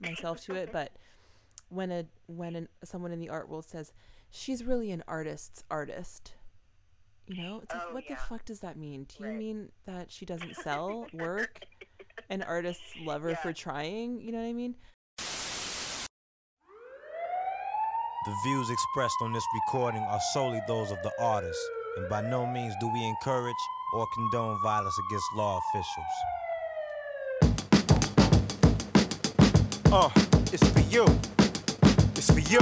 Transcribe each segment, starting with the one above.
myself to it, but when a when an, someone in the art world says she's really an artist's artist, you know, it's like Oh, what yeah. the fuck does that mean? Do you Right. mean that she doesn't sell work? An artist's lover her for trying? You know what I mean? The views expressed on this recording are solely those of the artist, and by no means do we encourage or condone violence against law officials. Uh, it's for you. It's for you.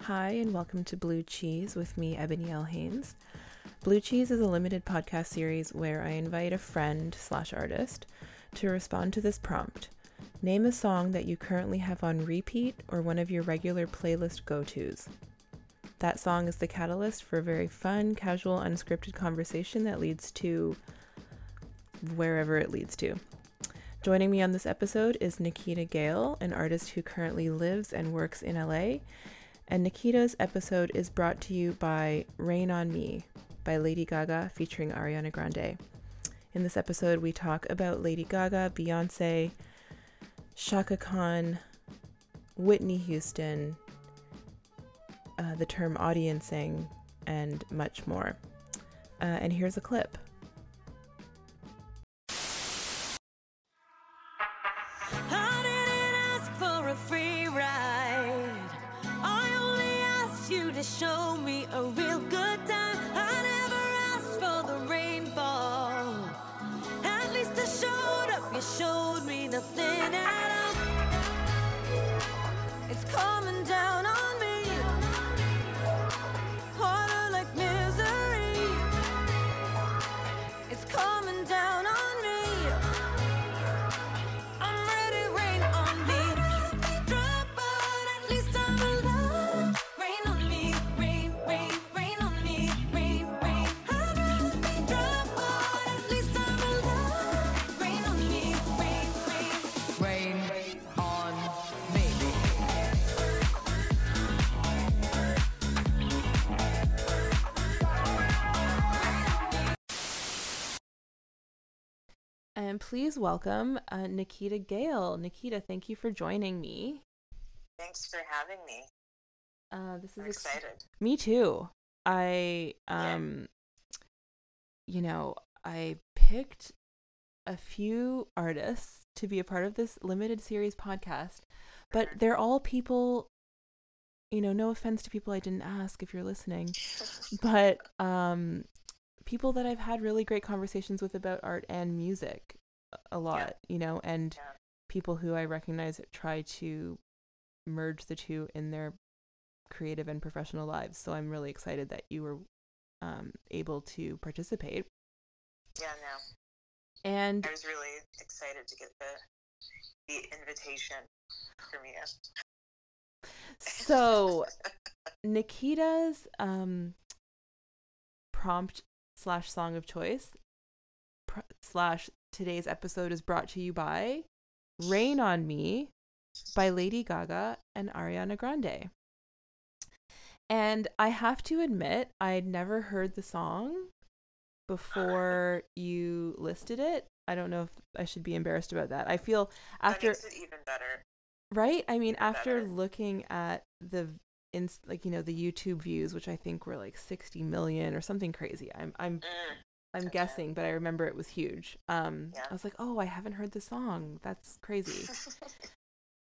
Hi, and welcome to Blue Cheese with me, Ebony L. Haynes. Blue Cheese is a limited podcast series where I invite a friend slash artist to respond to this prompt. Name a song that you currently have on repeat or one of your regular playlist go tos. That song is the catalyst for a very fun, casual, unscripted conversation that leads to wherever it leads to. Joining me on this episode is Nikita Gale, an artist who currently lives and works in LA. And Nikita's episode is brought to you by Rain on Me by Lady Gaga featuring Ariana Grande. In this episode, we talk about Lady Gaga, Beyonce, Chaka Khan, Whitney Houston, uh, the term audiencing, and much more. Uh, and here's a clip. And please welcome uh, Nikita Gale. Nikita, thank you for joining me. Thanks for having me. Uh, this is I'm ex- excited. Me too. I Yeah. um you know, I picked a few artists to be a part of this limited series podcast, but Mhm. they're all people you know, no offense to people I didn't ask if you're listening, but um people that I've had really great conversations with about art and music a- lot, you know, and Yeah. people who I recognize try to merge the two in their creative and professional lives. So I'm really excited that you were um, able to participate. Yeah, no. And I was really excited to get the the invitation from you. so Nikita's um, prompt slash song of choice pr- slash today's episode is brought to you by Rain on Me by Lady Gaga and Ariana Grande. And I have to admit, I'd never heard the song before you listed it. I don't know if I should be embarrassed about that. I feel after it even better. right? I mean, after better. looking at the in like you know the YouTube views, which I think were like 60 million or something crazy. I'm I'm Mm. I'm Okay. guessing, but I remember it was huge. Um, Yeah. I was like, oh, I haven't heard the song. That's crazy.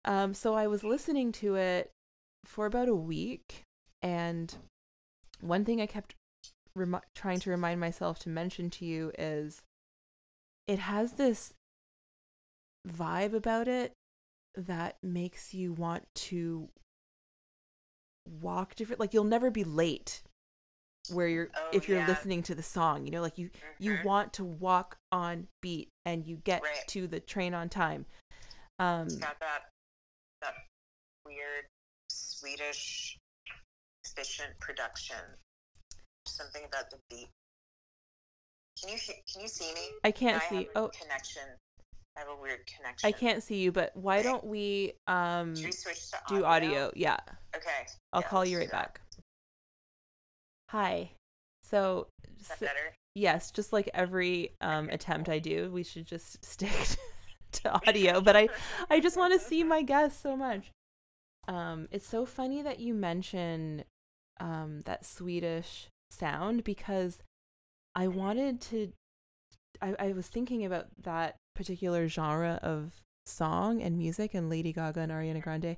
Um, so I was listening to it for about a week, and one thing I kept remi- trying to remind myself to mention to you is it has this vibe about it that makes you want to walk different like you'll never be late where you're Oh, if you're yeah. listening to the song you know like you you Mhm. want to walk on beat and you get Right. to the train on time um It's got that that weird Swedish efficient production. Something about the beat. Can you can you see me? I can't I see. Oh, connection I have a weird connection. I can't see you, but why don't we um we do audio? Yeah. Okay. I'll yeah, call you right back. Hi. So Is that s- better? yes, just like every um Okay, attempt. I do, we should just stick to audio, but I I just want to see my guests so much. Um it's so funny that you mention um that Swedish sound because I wanted to I, I was thinking about that particular genre of song and music and Lady Gaga and Ariana Grande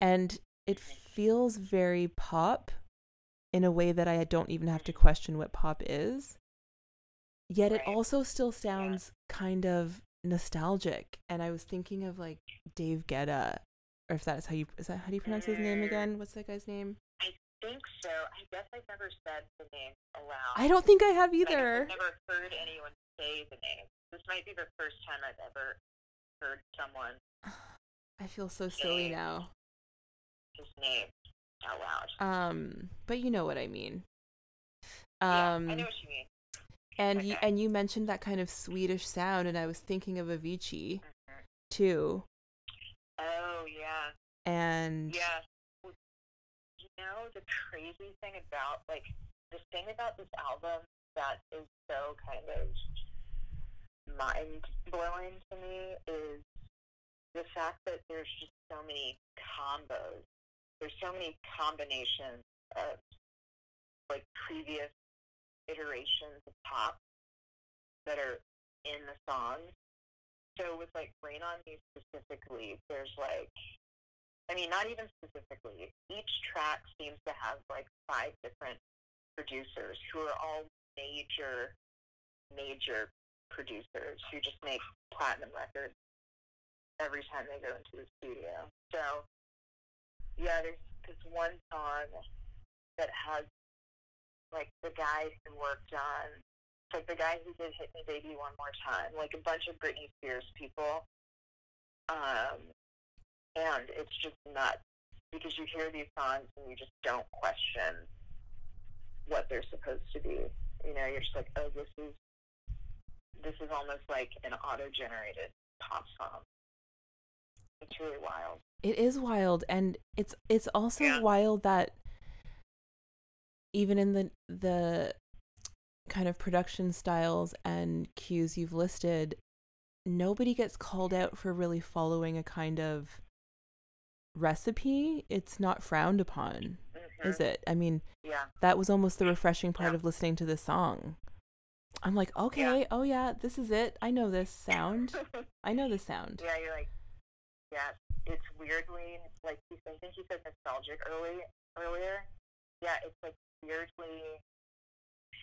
and it feels very pop in a way that I don't even have to question what pop is. Yet it also still sounds kind of nostalgic and I was thinking of like Dave Guetta or if that's how you is that how do you pronounce his name Mm. again? What's that guy's name? I think so. I guess I've never said the name aloud. I don't think I have either. I've never heard anyone say the name. This might be the first time I've ever heard someone I feel so silly now. His name out loud. Um, but you know what I mean. yeah, Um, I know what you mean. and you and you mentioned that kind of Swedish sound, and I was thinking of Avicii Mhm. too. Oh yeah, And yeah. You know the crazy thing about like the thing about this album that is so kind of mind blowing to me is the fact that there's just so many combos. There's so many combinations of like previous iterations of pop that are in the song. So with like Rain on Me specifically, there's like I mean not even specifically. Each track seems to have like five different producers who are all major major producers who just make platinum records every time they go into the studio. So yeah, there's this one song that has like the guy who worked on like the guy who did Hit Me Baby One More Time, like a bunch of Britney Spears people. Um and it's just nuts because you hear these songs and you just don't question what they're supposed to be. You know, you're just like, oh, this is this is almost like an auto-generated pop song. It's really wild. it is wild, and it's it's also Yeah. wild that even in the the kind of production styles and cues you've listed, nobody gets called out for really following a kind of recipe. It's not frowned upon, Mhm. is it? I mean, Yeah. that was almost the refreshing part Yeah. of listening to the song. I'm like, okay, oh yeah, this is it. I know this sound. I know this sound. yeah, you're like, yeah, it's weirdly like you- I think you said nostalgic early earlier. Yeah, it's like weirdly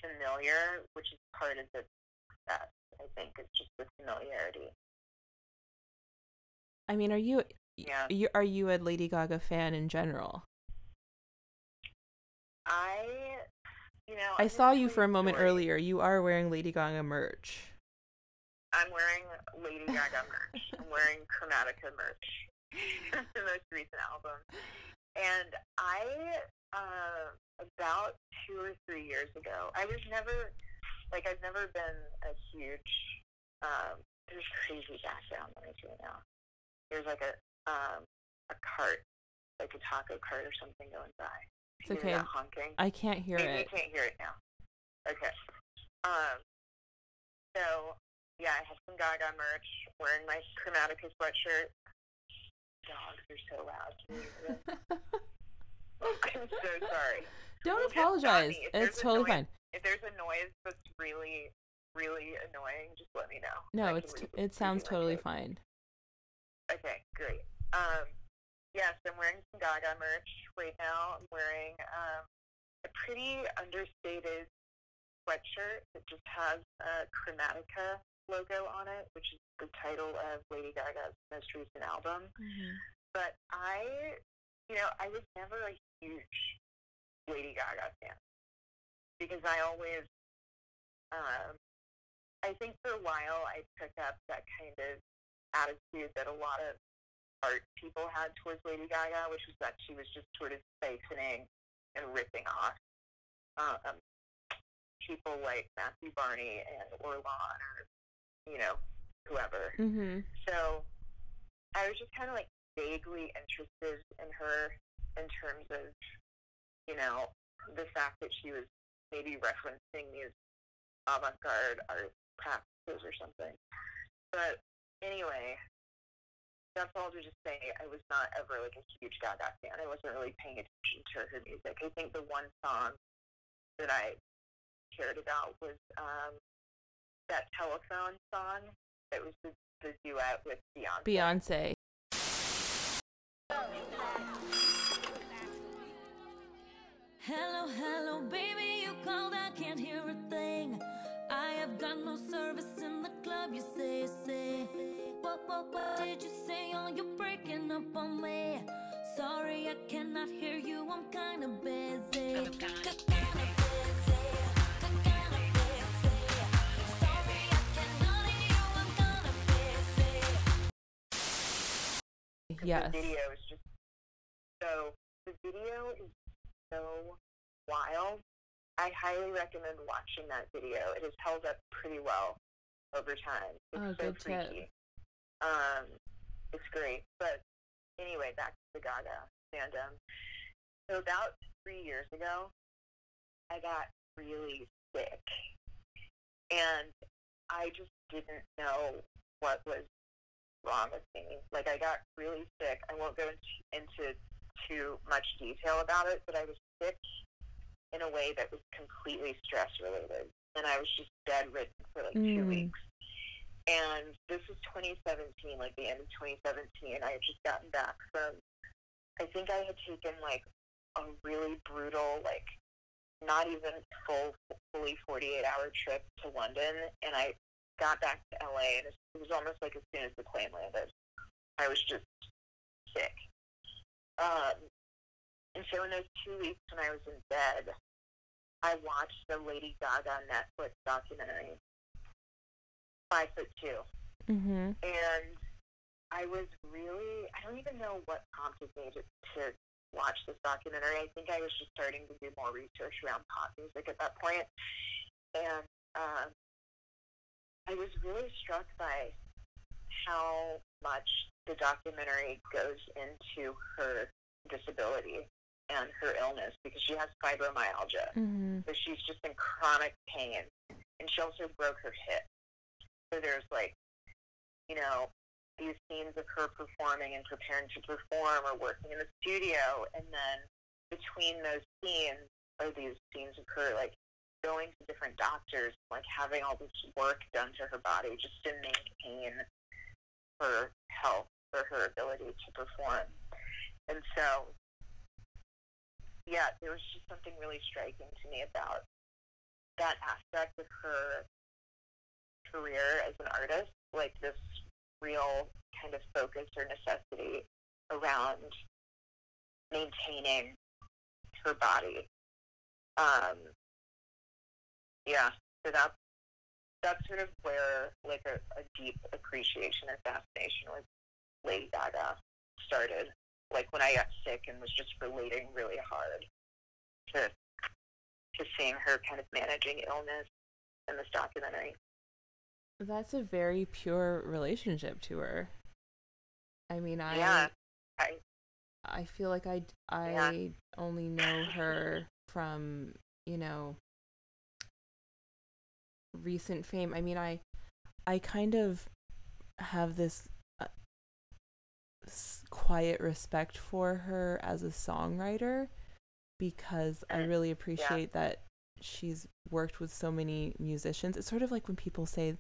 familiar, which is part of the success. I think it's just the familiarity. I mean, are you, Yeah. you are you a Lady Gaga fan in general? I, you know, I I'm saw you for a moment earlier. You are wearing Lady Gaga merch. I'm wearing Lady Gaga merch. I'm wearing Chromatica merch. the most recent album. And I, uh, about two or three years ago, I was never, like, I've never been a huge, um, there's crazy background noise right now. There's like a, um, a cart, like a taco cart or something going by. It's okay. honking? I can't hear Maybe it. you can't hear it now. Okay. Um. So yeah, I have some Gaga merch. Wearing my Chromatica sweatshirt. Dogs are so loud. Can you hear them? I'm so sorry. Don't Well, apologize. me. If there's It's totally noise- fine. If there's a noise that's really, really annoying, just let me know. No, it's t- it sounds totally fine. Okay, great. Um, yes, I'm wearing some Gaga merch right now. I'm wearing um, a pretty understated sweatshirt that just has a Chromatica logo on it, which is the title of Lady Gaga's most recent album. But I, you know, I was never a huge Lady Gaga fan because I always, um, I think for a while I took up that kind of attitude that a lot of art people had towards Lady Gaga, which was that she was just sort of siphoning and ripping off um, people like Matthew Barney and Orlan or, you know, whoever. Mm-hmm. So I was just kind of like vaguely interested in her in terms of, you know, the fact that she was maybe referencing these avant-garde art practices or something. But anyway, that's all to just say I was not ever like a huge Gaga fan. I wasn't really paying attention to her music. I think the one song that I cared about was um, that telephone song that was the, the duet with Beyonce. Beyonce. Hello, hello, baby, you called, I can't hear a thing. I have got no service in the club, you say, say. What, what, what did you say? Oh, you're breaking up on me. Sorry, I cannot hear you, I'm kinda busy. Yes. The video is just so. The video is so wild. I highly recommend watching that video. It has held up pretty well over time. It's Oh, so good tip. freaky. Um, it's great. But anyway, back to the Gaga fandom. So about three years ago, I got really sick, and I just didn't know what was wrong with me. Like I got really sick. I won't go into, too much detail about it, but I was sick in a way that was completely stress related, and I was just bedridden for like two Mm. weeks. And this was 2017, like the end of 2017. I had just gotten back from. I think I had taken like a really brutal, like not even full, fully 48 hour trip to London, and I got back to LA, and it was almost like as soon as the plane landed, I was just sick. Um, and so in those two weeks when I was in bed, I watched the Lady Gaga Netflix documentary, Five Foot Two, Mm-hmm. and I was really, I don't even know what prompted me to, to watch this documentary. I think I was just starting to do more research around pop music at that point. And um, I was really struck by how much the documentary goes into her disability and her illness because she has fibromyalgia. Mm-hmm. So she's just in chronic pain. And she also broke her hip. So there's like, you know, these scenes of her performing and preparing to perform or working in the studio. And then between those scenes are these scenes of her like going to different doctors, like having all this work done to her body just to maintain her health or her ability to perform. And so, yeah, there was just something really striking to me about that aspect of her career as an artist, like this real kind of focus or necessity around maintaining her body. Um, yeah, so that's that's sort of where like a, a deep appreciation and fascination with Lady Gaga started. Like when I got sick and was just relating really hard to to seeing her kind of managing illness in this documentary. That's a very pure relationship to her. I mean, I yeah, I I feel like I I Yeah. only know her from, you know, recent fame. I mean, I I kind of have this uh, quiet respect for her as a songwriter because I Mm, really appreciate that she's worked with so many musicians. It's sort of like when people say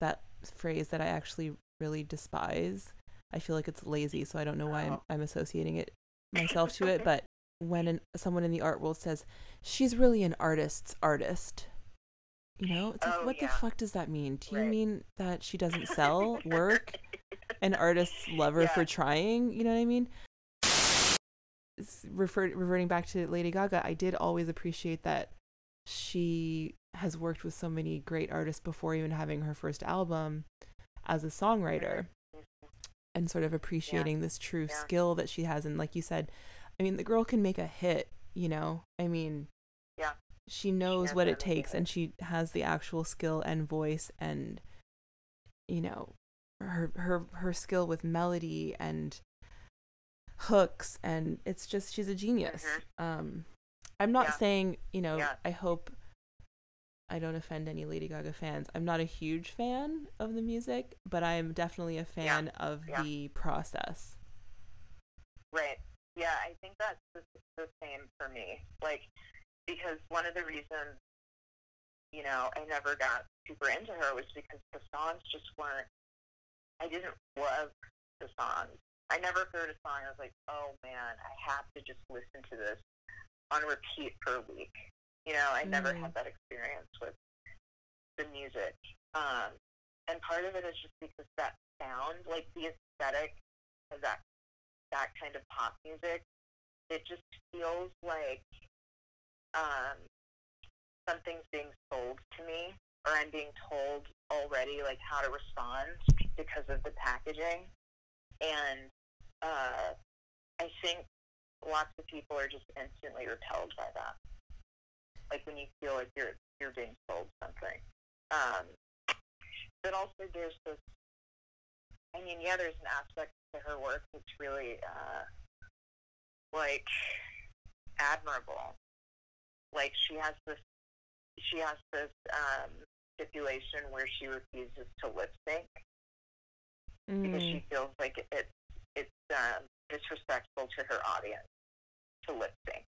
that phrase that I actually really despise. I feel like it's lazy, so I don't know why I'm, Oh. I'm associating it myself to it. But when an, someone in the art world says she's really an artist's artist, you know, it's like, Oh, what the fuck does that mean? Do you Right. mean that she doesn't sell work and artists love her for trying? You know what I mean? S- Refer, reverting back to Lady Gaga, I did always appreciate that she has worked with so many great artists before even having her first album as a songwriter and sort of appreciating this true Yeah. skill that she has and like you said i mean the girl can make a hit you know i mean Yeah. She knows knows what it to make a takes and she has the actual skill and voice and you know, her her her skill with melody and hooks and it's just she's a genius. Um I'm not Yeah. saying, you know, Yeah. I hope I don't offend any Lady Gaga fans. I'm not a huge fan of the music, but I'm definitely a fan of yeah. the process. Right. Yeah, I think that's the, the same for me. Like, because one of the reasons, you know, I never got super into her was because the songs just weren't, I didn't love the songs. I never heard a song. I was like, oh man, I have to just listen to this on repeat for a week. You know, I never Mm. had that experience with the music. Um, and part of it is just because that sound, like the aesthetic of that that kind of pop music, it just feels like um, something's being sold to me, or I'm being told already like how to respond because of the packaging. And uh, I think lots of people are just instantly repelled by that. Like when you feel like you're you're being sold something. Um, but also there's this. I mean, yeah, there's an aspect to her work that's really uh, like admirable. Like she has this, she has this um, stipulation where she refuses to lip sync because Mm. she feels like it, it's it's um, disrespectful to her audience to lip sync.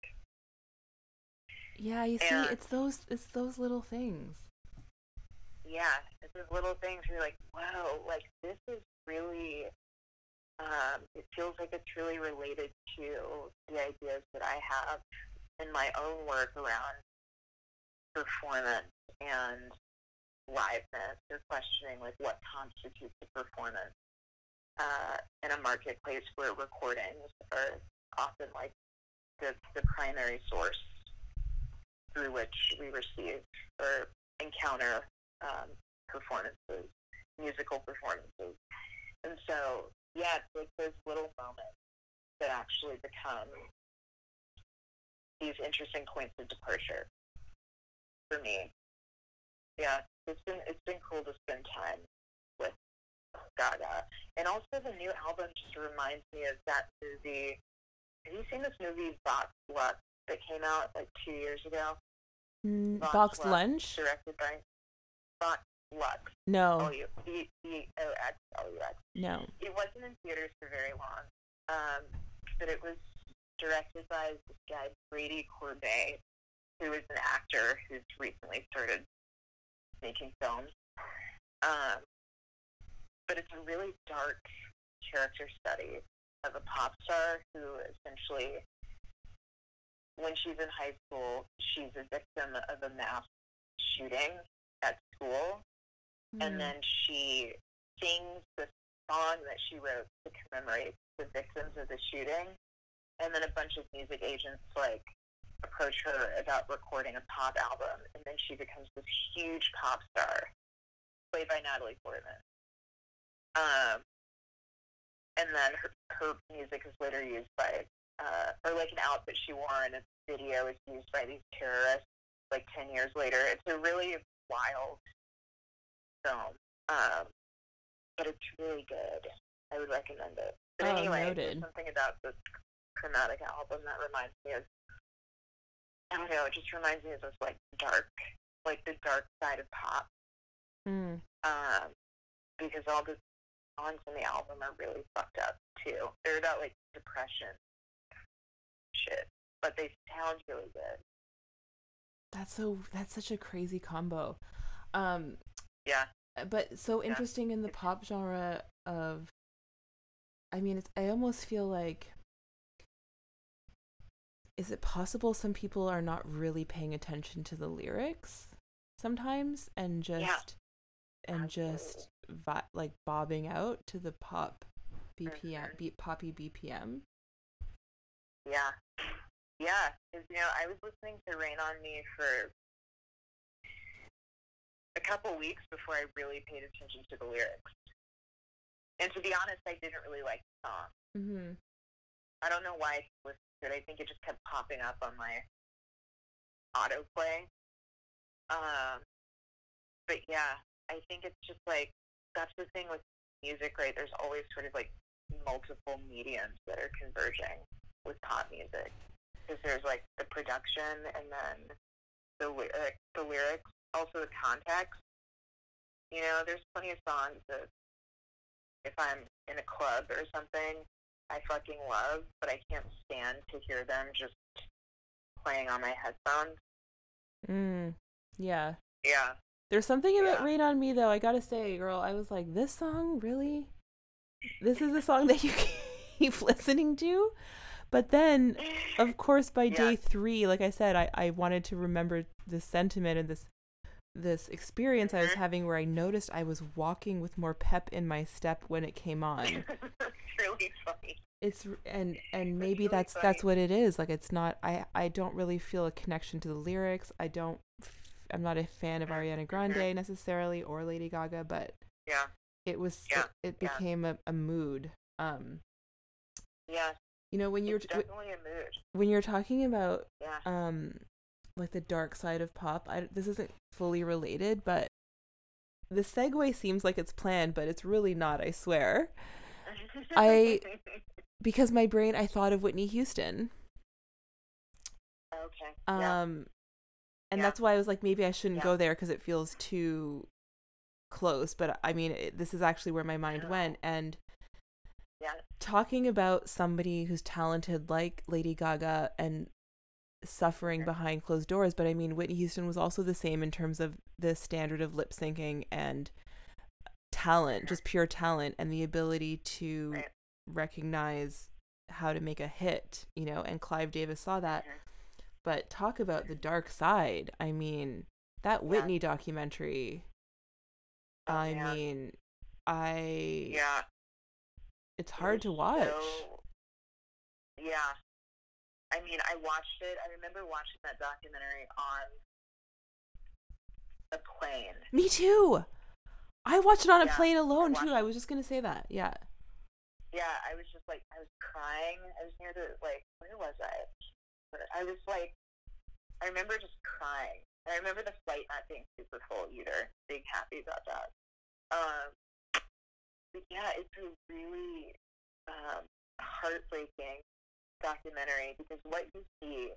Yeah, you see, and- it's those it's those little things. Yeah, it's those little things you're like, whoa, like this is really. Um, it feels like it's really related to the ideas that I have in my own work around performance and liveness or questioning like what constitutes a performance uh, in a marketplace where recordings are often like the, the primary source through which we receive or encounter um, performances, musical performances. And so, yeah, it's like those little moments that actually become these interesting points of departure for me. Yeah, it's been it's been cool to spend time with Gaga, and also the new album just reminds me of that movie. Have you seen this movie Vox Lux that came out like two years ago? Mm, boxed Lux, lunch? directed by Vox Lux. No, O U V V O X L U X. no. It wasn't in theaters for very long, um, but it was directed by this guy Brady Corbet, who is an actor who's recently started making films. Um, but it's a really dark character study of a pop star who essentially, when she's in high school, she's a victim of a mass shooting at school Mm. and then she sings the song that she wrote to commemorate the victims of the shooting. And then a bunch of music agents like approach her about recording a pop album, and then she becomes this huge pop star, played by Natalie Portman. Um, and then her, her music is later used by, uh, or like an outfit she wore in a video is used by these terrorists like 10 years later. It's a really wild film, um, but it's really good. I would recommend it. But Oh, anyway, noted. something about this chromatic album that reminds me of. I don't know. It just reminds me of this like dark, like the dark side of pop, Mm. um, because all the songs on the album are really fucked up too. They're about like depression, shit, but they sound really good. That's so that's such a crazy combo. Um Yeah, but so Yeah. interesting in the pop genre of I mean it's I almost feel like is it possible some people are not really paying attention to the lyrics sometimes and just and just vi- like bobbing out to the pop BPM Mhm. beat poppy BPM Yeah. Yeah. 'Cause, you know, I was listening to Rain on Me for a couple weeks before I really paid attention to the lyrics. And to be honest, I didn't really like the song. mhm I don't know why I listened to it. I think it just kept popping up on my autoplay. Um, but yeah, I think it's just like that's the thing with music, right? There's always sort of like multiple mediums that are converging with pop music because there's like the production and then the lyric, the lyrics, also the context. You know, there's plenty of songs that if I'm in a club or something, I fucking love, but I can't stand to hear them just playing on my headphones. Mm, yeah. Yeah. There's something about Yeah. Rain on Me though. I gotta say, girl, I was like, this song really. This is a song that you keep listening to, but then, of course, by Yeah. day three, like I said, I I wanted to remember this sentiment and this this experience I was Mhm. having where I noticed I was walking with more pep in my step when it came on. it's really funny. it's and and maybe really that's that's what it is like it's not i i don't really feel a connection to the lyrics i don't I'm not a fan of ariana grande necessarily or lady gaga but Yeah. it was Yeah, it, it yeah. became a, a mood um Yeah. you know when you're definitely a mood. when you're talking about Yeah. um like the dark side of pop I, this isn't fully related but the segue seems like it's planned but it's really not i swear I- because my brain i thought of whitney houston okay. yeah. Um, and Yeah. that's why I was like, maybe I shouldn't Yeah. go there because it feels too close. But I mean, it, this is actually where my mind No. went. And Yeah. talking about somebody who's talented like Lady Gaga and suffering Mhm. behind closed doors, but I mean, Whitney Houston was also the same in terms of the standard of lip syncing and talent, just pure talent, and the ability to Right. recognize how to make a hit, you know. And Clive Davis saw that. Mhm. But talk about the dark side. I mean, that Yeah. Whitney documentary. Oh, I man. mean, I Yeah. it's It hard to watch. so- yeah. I mean, I watched it. I remember watching that documentary on a plane. Me too. I watched it on a Yeah, plane alone watched too. I was just gonna say that. Yeah. Yeah, I was just like, I was crying. I was near the, like, where was I? I was like, I remember just crying. And I remember the flight not being super full either, being happy about that. Um, but yeah, it's a really um, heartbreaking documentary because what you see,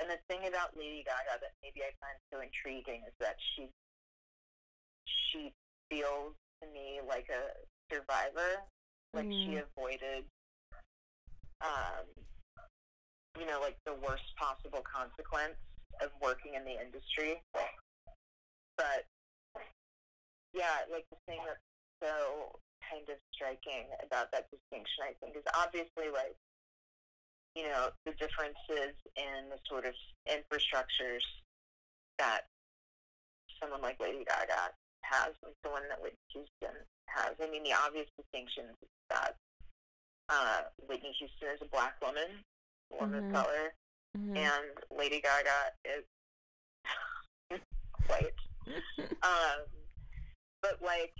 and the thing about Lady Gaga that maybe I find so intriguing is that she she feels to me like a survivor, like she Mm. avoided, um, you know, like the worst possible consequence of working in the industry. But yeah, like the thing that's so kind of striking about that distinction, I think, is obviously like, you know, the differences in the sort of infrastructures that someone like Lady Gaga has and someone that Whitney Houston has. I mean, the obvious distinctions is that uh, Whitney Houston is a black woman, a woman Mhm. of color, Mhm. and Lady Gaga is white. Um, but like,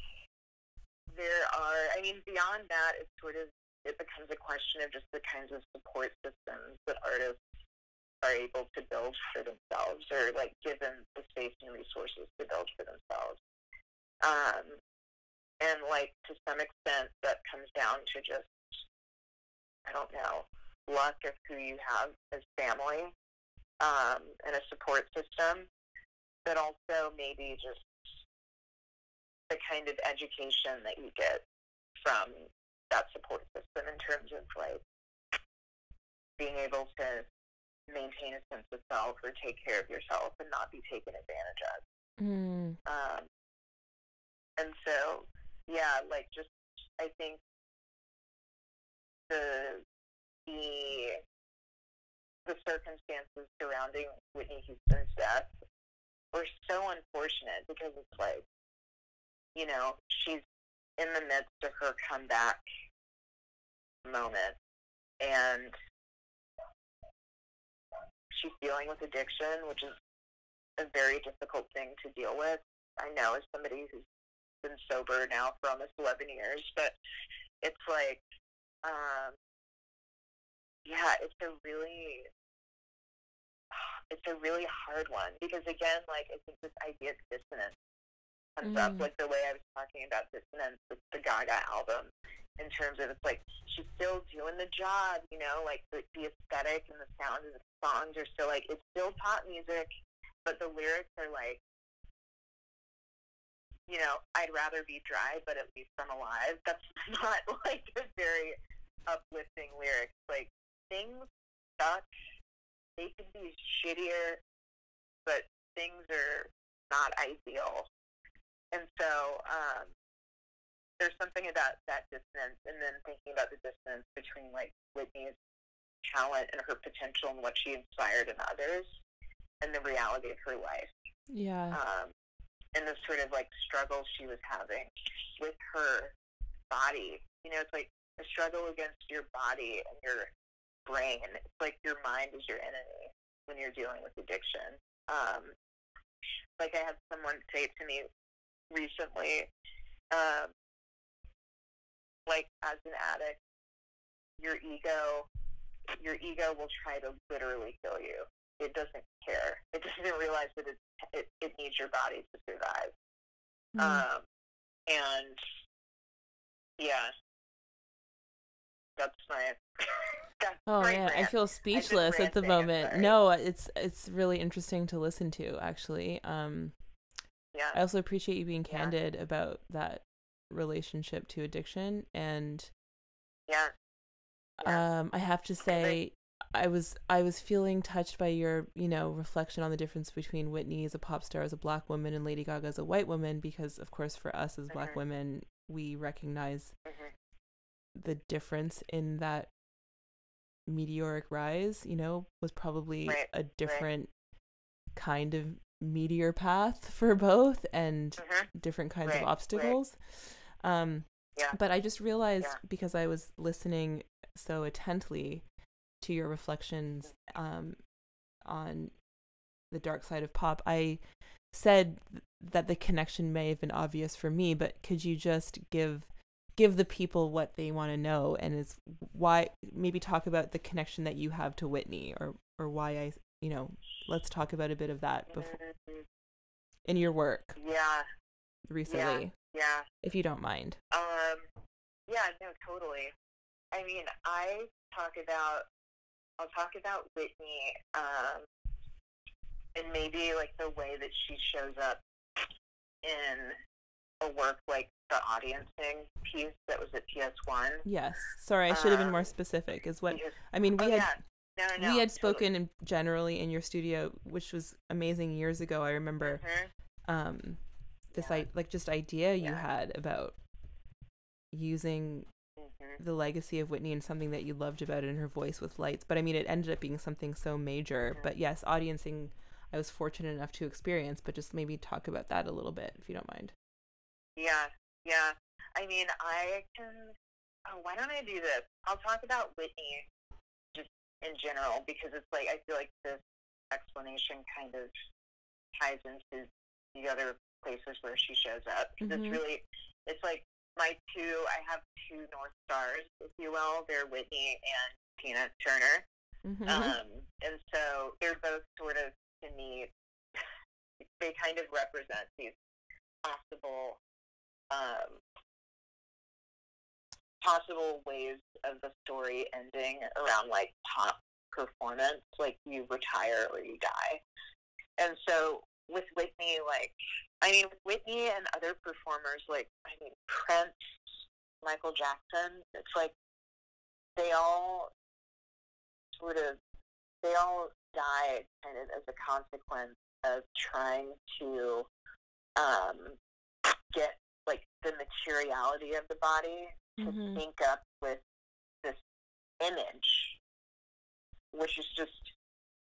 there are. I mean, beyond that, it's sort of it becomes a question of just the kinds of support systems that artists are able to build for themselves, or like given the space and resources to build for themselves. Um, and like to some extent, that comes down to just I don't know luck of who you have as family um, and a support system, but also maybe just the kind of education that you get from that support system in terms of like being able to maintain a sense of self or take care of yourself and not be taken advantage of. Mm. Um, and so, yeah, like just I think the the the circumstances surrounding Whitney Houston's death were so unfortunate because it's like, you know, she's in the midst of her comeback moment and she's dealing with addiction, which is a very difficult thing to deal with. I know as somebody who's been sober now for almost 11 years, but it's like, um, yeah, it's a really, it's a really hard one because again, like I think this idea of dissonance comes up, Mm. like the way I was talking about dissonance with the Gaga album, in terms of it's like she's still doing the job, you know, like the, the aesthetic and the sound of the songs are still like it's still pop music, but the lyrics are like, you know, I'd rather be dry, but at least I'm alive. That's not like a very uplifting lyrics. Like things suck. They could be shittier, but things are not ideal. And so um, there's something about that dissonance, and then thinking about the dissonance between like Whitney's talent and her potential and what she inspired in others, and the reality of her life Yeah. um, and the sort of like struggle she was having with her body. You know, it's like a struggle against your body and your brain. It's like your mind is your enemy when you're dealing with addiction. Um, like I had someone say to me recently, um, like as an addict, your ego, your ego will try to literally kill you. It doesn't care. It doesn't realize that it it, it needs your body to survive. Mm. Um, and yeah, that's my. that's Oh my man, I feel speechless at the moment. No, it's it's really interesting to listen to actually. Um Yeah. I also appreciate you being Yeah. candid about that relationship to addiction and yeah. Yeah. um I have to say I was I was feeling touched by your, you know, reflection on the difference between Whitney as a pop star as a black woman and Lady Gaga as a white woman because of course for us as black Mhm. women we recognize Mhm. the difference in that meteoric rise, you know, was probably Right, a different kind of meteor path for both and Mhm. different kinds Right, of right. obstacles. Um Yeah. but I just realized Yeah. because I was listening so intently to your reflections um on the dark side of pop, I said that the connection may have been obvious for me, but could you just give give the people what they want to know and is why maybe talk about the connection that you have to Whitney or or why I you know let's talk about a bit of that before in your work Yeah. recently Yeah. if you don't mind. Um, yeah, no, totally. I mean, I talk about, I'll talk about Whitney, um, and maybe like the way that she shows up in a work like the audiencing piece that was at PS1. Yes. Sorry, I should have been more Um, specific. Is what Because- I mean. We oh, had yeah. No, no, no. we had spoken in generally in your studio, which was amazing years ago. I remember Mhm. um this Yeah. I like just idea you Yeah. had about using. The legacy of Whitney and something that you loved about it in her voice with lights. But I mean, it ended up being something so major. But yes, audiencing, I was fortunate enough to experience. But just maybe talk about that a little bit, if you don't mind. Yeah, yeah. I mean, I can. Oh, why don't I do this? I'll talk about Whitney just in general because it's like I feel like this explanation kind of ties into the other places where she shows up. 'Cause Mhm. It's really, it's like my two. I have two north stars, if you will. They're Whitney and Tina Turner. Mhm. Um, and so they're both sort of, to me, they kind of represent these possible, um, possible ways of the story ending around like top performance, like you retire or you die. And so with Whitney, like, I mean, Whitney and other performers, like, I mean, Prince, Michael Jackson, it's like they all sort of they all died kind of as a consequence of trying to um, get like the materiality of the body to Mhm. sync up with this image, which is just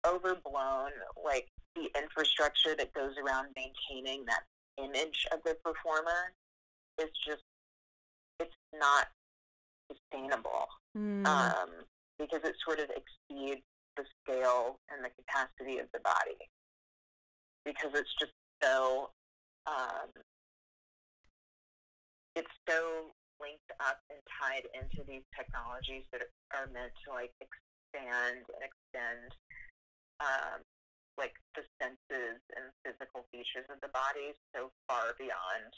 overblown. Like the infrastructure that goes around maintaining that image of the performer is just it's not sustainable Mm. um, because it sort of exceeds the scale and the capacity of the body because it's just so um, it's so linked up and tied into these technologies that are meant to like expand and extend um, like the senses and physical features of the body so far beyond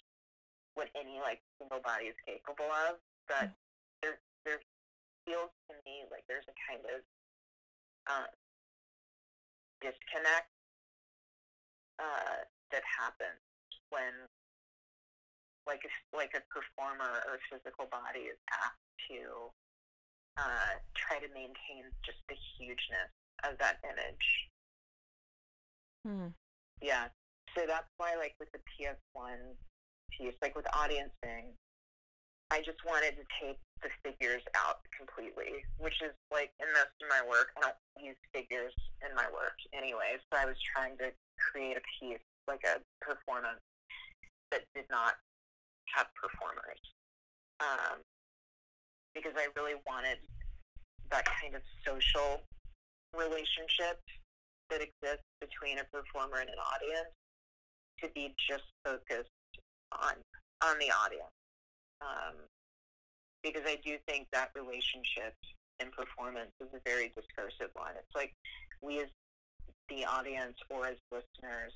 what any like single body is capable of that there there feels to me like there's a kind of um, disconnect uh, that happens when like a, like a performer or physical body is asked to uh, try to maintain just the hugeness of that image. Hmm. Yeah. So that's why, like, with the PS1 piece, like with audiencing, I just wanted to take the figures out completely, which is like in most of my work, I don't use figures in my work anyway. So I was trying to create a piece, like a performance that did not have performers. Um, because I really wanted that kind of social relationship that exists between a performer and an audience to be just focused on on the audience. Um, because I do think that relationship in performance is a very discursive one. It's like we as the audience or as listeners,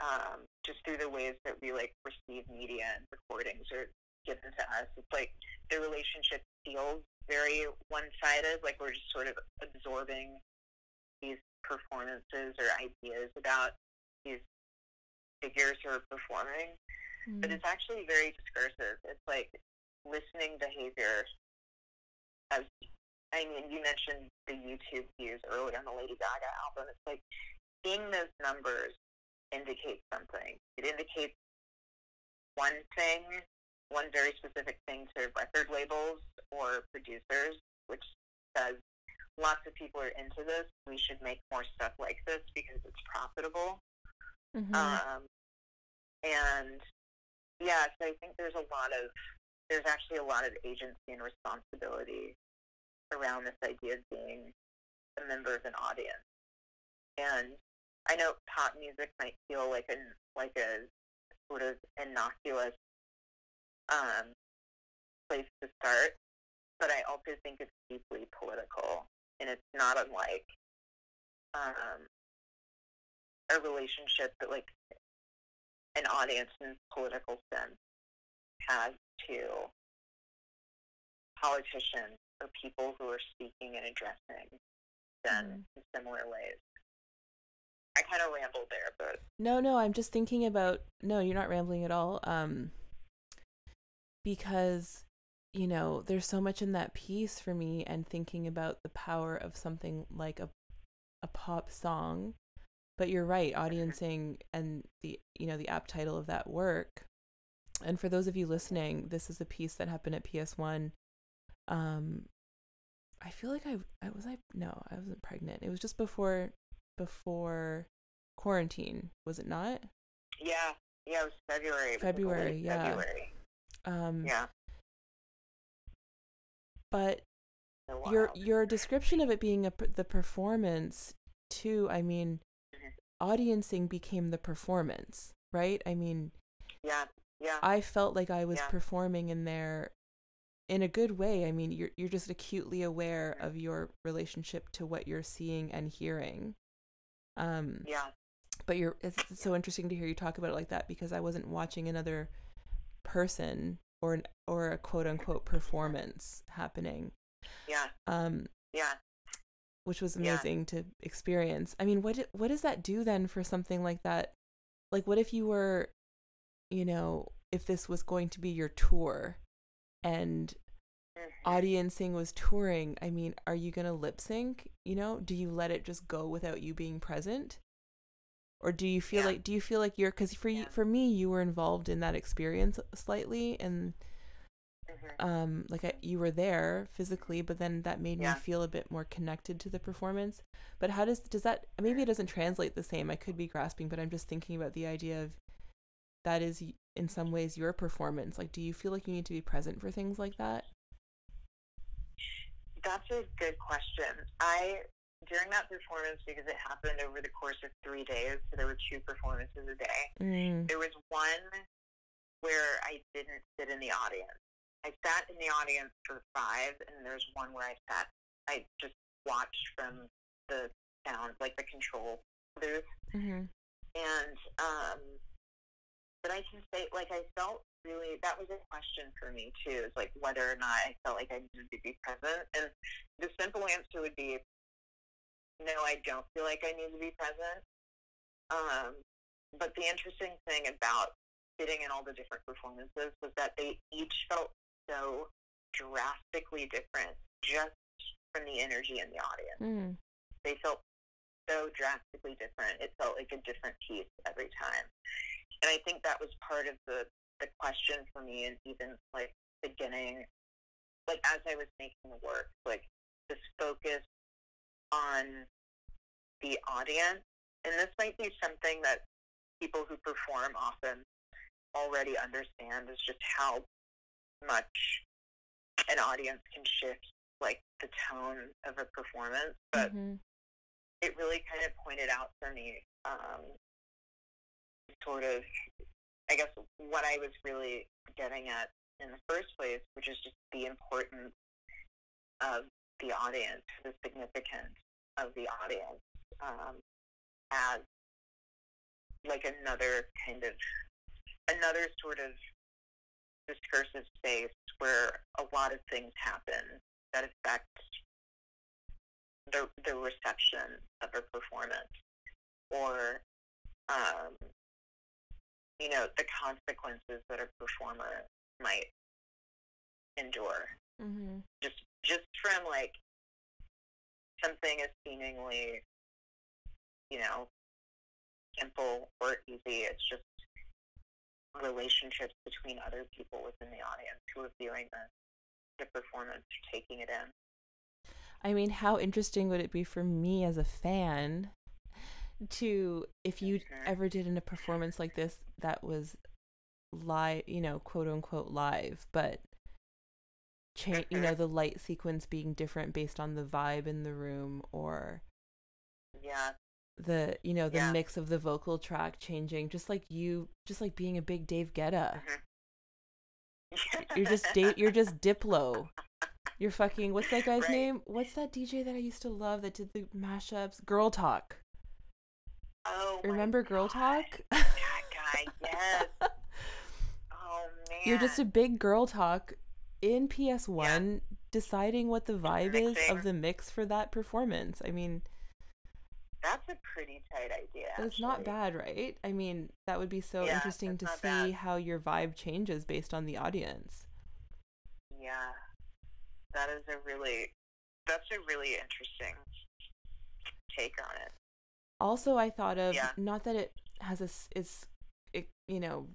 um, just through the ways that we like receive media and recordings are given to us, it's like the relationship feels very one-sided, like we're just sort of absorbing these performances or ideas about these figures who are performing. But Mm. it's actually very discursive. It's like listening behavior. As I mean, you mentioned the YouTube views earlier on the Lady Gaga album. It's like seeing those numbers indicates something. It indicates one thing, one very specific thing to record labels or producers, which says lots of people are into this. We should make more stuff like this because it's profitable. Mhm. Um, and yeah, so I think there's a lot of there's actually a lot of agency and responsibility around this idea of being a member of an audience. And I know pop music might feel like an like a sort of innocuous um, place to start, but I also think it's deeply political, and it's not unlike um, a relationship that like an audience in a political sense has to politicians or people who are speaking and addressing them Mhm. in similar ways. I kind of rambled there, but No, no, I'm just thinking about no, you're not rambling at all. Um because you know, there's so much in that piece for me and thinking about the power of something like a a pop song. But you're right, audiencing and the you know, the app title of that work. And for those of you listening, this is a piece that happened at PS1. Um I feel like I I was I no, I wasn't pregnant. It was just before before quarantine, was it not? yeah, yeah, it was February. It was February, yeah. February. Um Yeah. But so your your description of it being a the performance too, I mean Mhm. audiencing became the performance, right? I mean, yeah, yeah, I felt like I was Yeah. performing in there in a good way. I mean, you're you're just acutely aware Mhm. of your relationship to what you're seeing and hearing. Um yeah, but you're it's, it's so interesting to hear you talk about it like that because I wasn't watching another person or an or a quote unquote performance happening. yeah, Um yeah. which was Yeah. amazing to experience. I mean, what what does that do then for something like that? Like what if you were you know, if this was going to be your tour and Mhm. audiencing was touring, I mean, are you going to lip sync? You know, do you let it just go without you being present? Or do you feel Yeah. like do you feel like you're cuz for you, for me you were involved in that experience slightly and Mhm. um like I, you were there physically but then that made Yeah. me feel a bit more connected to the performance but how does does that maybe it doesn't translate the same i could be grasping but i'm just thinking about the idea of that is in some ways your performance like do you feel like you need to be present for things like that That's a good question. I during that performance because it happened over the course of three days, so there were two performances a day. mm, There was one where I didn't sit in the audience. I sat in the audience for five, and there's one where I sat. I just watched from the sound, like the control booth, Mhm. and um, but I can say like I felt really that was a question for me too, is like whether or not I felt like I needed to be present, and the simple answer would be no, I don't feel like I need to be present. Um, but the interesting thing about sitting in all the different performances was that they each felt so drastically different just from the energy in the audience. Mm. They felt so drastically different. It felt like a different piece every time. And I think that was part of the, the question for me and even like beginning like as I was making the work, like this focus on the audience. And this might be something that people who perform often already understand is just how much an audience can shift like the tone of a performance. But Mhm. it really kind of pointed out for me um, sort of, I guess, what I was really getting at in the first place, which is just the importance of the audience, the significance of the audience um, as like another kind of, another sort of discursive space where a lot of things happen that affect the the reception of a performance or um, you know the consequences that a performer might endure Mhm. just just from like something as seemingly you know simple or easy it's just relationships between other people within the audience who are viewing the the performance taking it in I mean, how interesting would it be for me as a fan to if you Mhm. ever did in a performance like this that was live, you know, quote unquote live, but cha- you know, mm-hmm. the light sequence being different based on the vibe in the room or yeah the, you know, the Yeah. mix of the vocal track changing just like you just like being a big Dave Guetta. Mm-hmm. You're just da- you're just Diplo. You're fucking what's that guy's Right. name? What's that DJ that I used to love that did the mashups? Girl Talk. Oh, Remember Girl God. Talk? That guy, yes. Oh man. You're just a big girl talk in PS1 deciding what the vibe is of the mix for that performance. I mean, That's a pretty tight idea. it's not bad, right? I mean, that would be so Yeah, interesting to see bad. how your vibe changes based on the audience. Yeah. That is a really that's a really interesting take on it. Also, I thought of Yeah. not that it has a s- is it, you know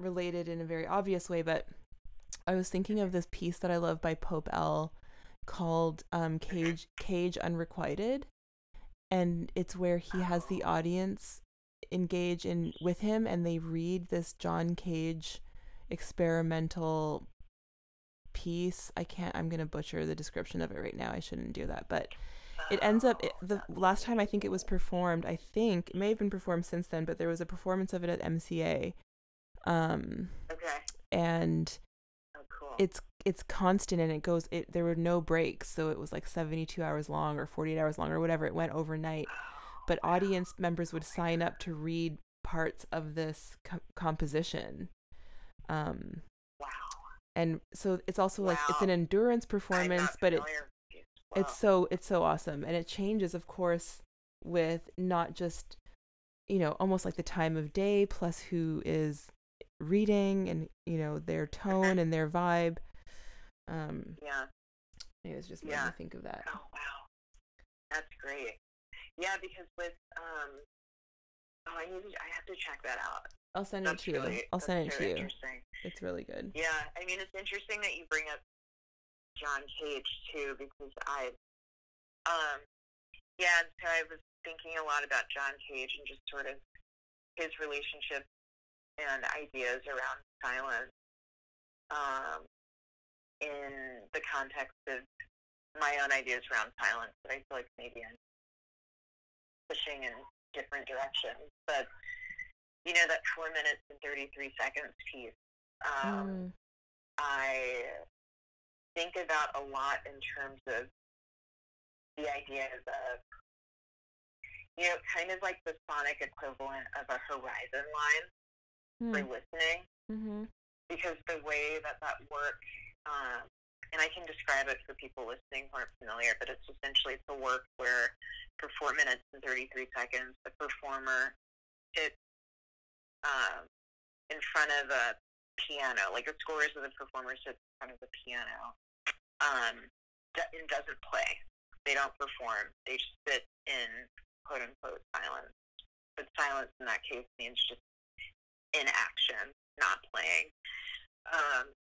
related in a very obvious way, but I was thinking of this piece that I love by Pope L called um, Cage Cage Unrequited, and it's where he has the audience engage in with him, and they read this John Cage experimental piece. I can't. I'm gonna butcher the description of it right now. I shouldn't do that, but it ends up it, the last time I think it was performed. I think it may have been performed since then, but there was a performance of it at MCA, um, Okay. and cool. it's it's constant and it goes. It there were no breaks, so it was like 72 hours long or 48 hours long or whatever. It went overnight, but audience members would sign up to read parts of this co- composition. Um, wow. and so it's also like it's an endurance performance, but it these. it's so it's so awesome and it changes of course with not just you know almost like the time of day plus who is reading and you know their tone and their vibe um Yeah. it was just made Yeah. me think of that Oh wow. That's great. Yeah, because with um oh I need to, I have to check that out. i'll send That's it to you i'll send it to you Interesting. it's really good Yeah, I mean, it's interesting that you bring up John Cage too, because I, um, yeah, so I was thinking a lot about John Cage and just sort of his relationship and ideas around silence, um, in the context of my own ideas around silence that I feel like maybe I'm pushing in different directions, but you know that four minutes and thirty three seconds piece. Um, Mm, I think about a lot in terms of the ideas of, you know, kind of like the sonic equivalent of a horizon line for Hmm. listening. Mm-hmm. because the way that that works, um, and I can describe it for people listening who aren't familiar, but it's essentially it's a work where for four minutes and 33 seconds, the performer sits um, in front of a piano, like the scores of the performer sits in front of the piano, um, and doesn't play. They don't perform. They just sit in quote unquote silence. But silence in that case means just inaction, not playing. Um,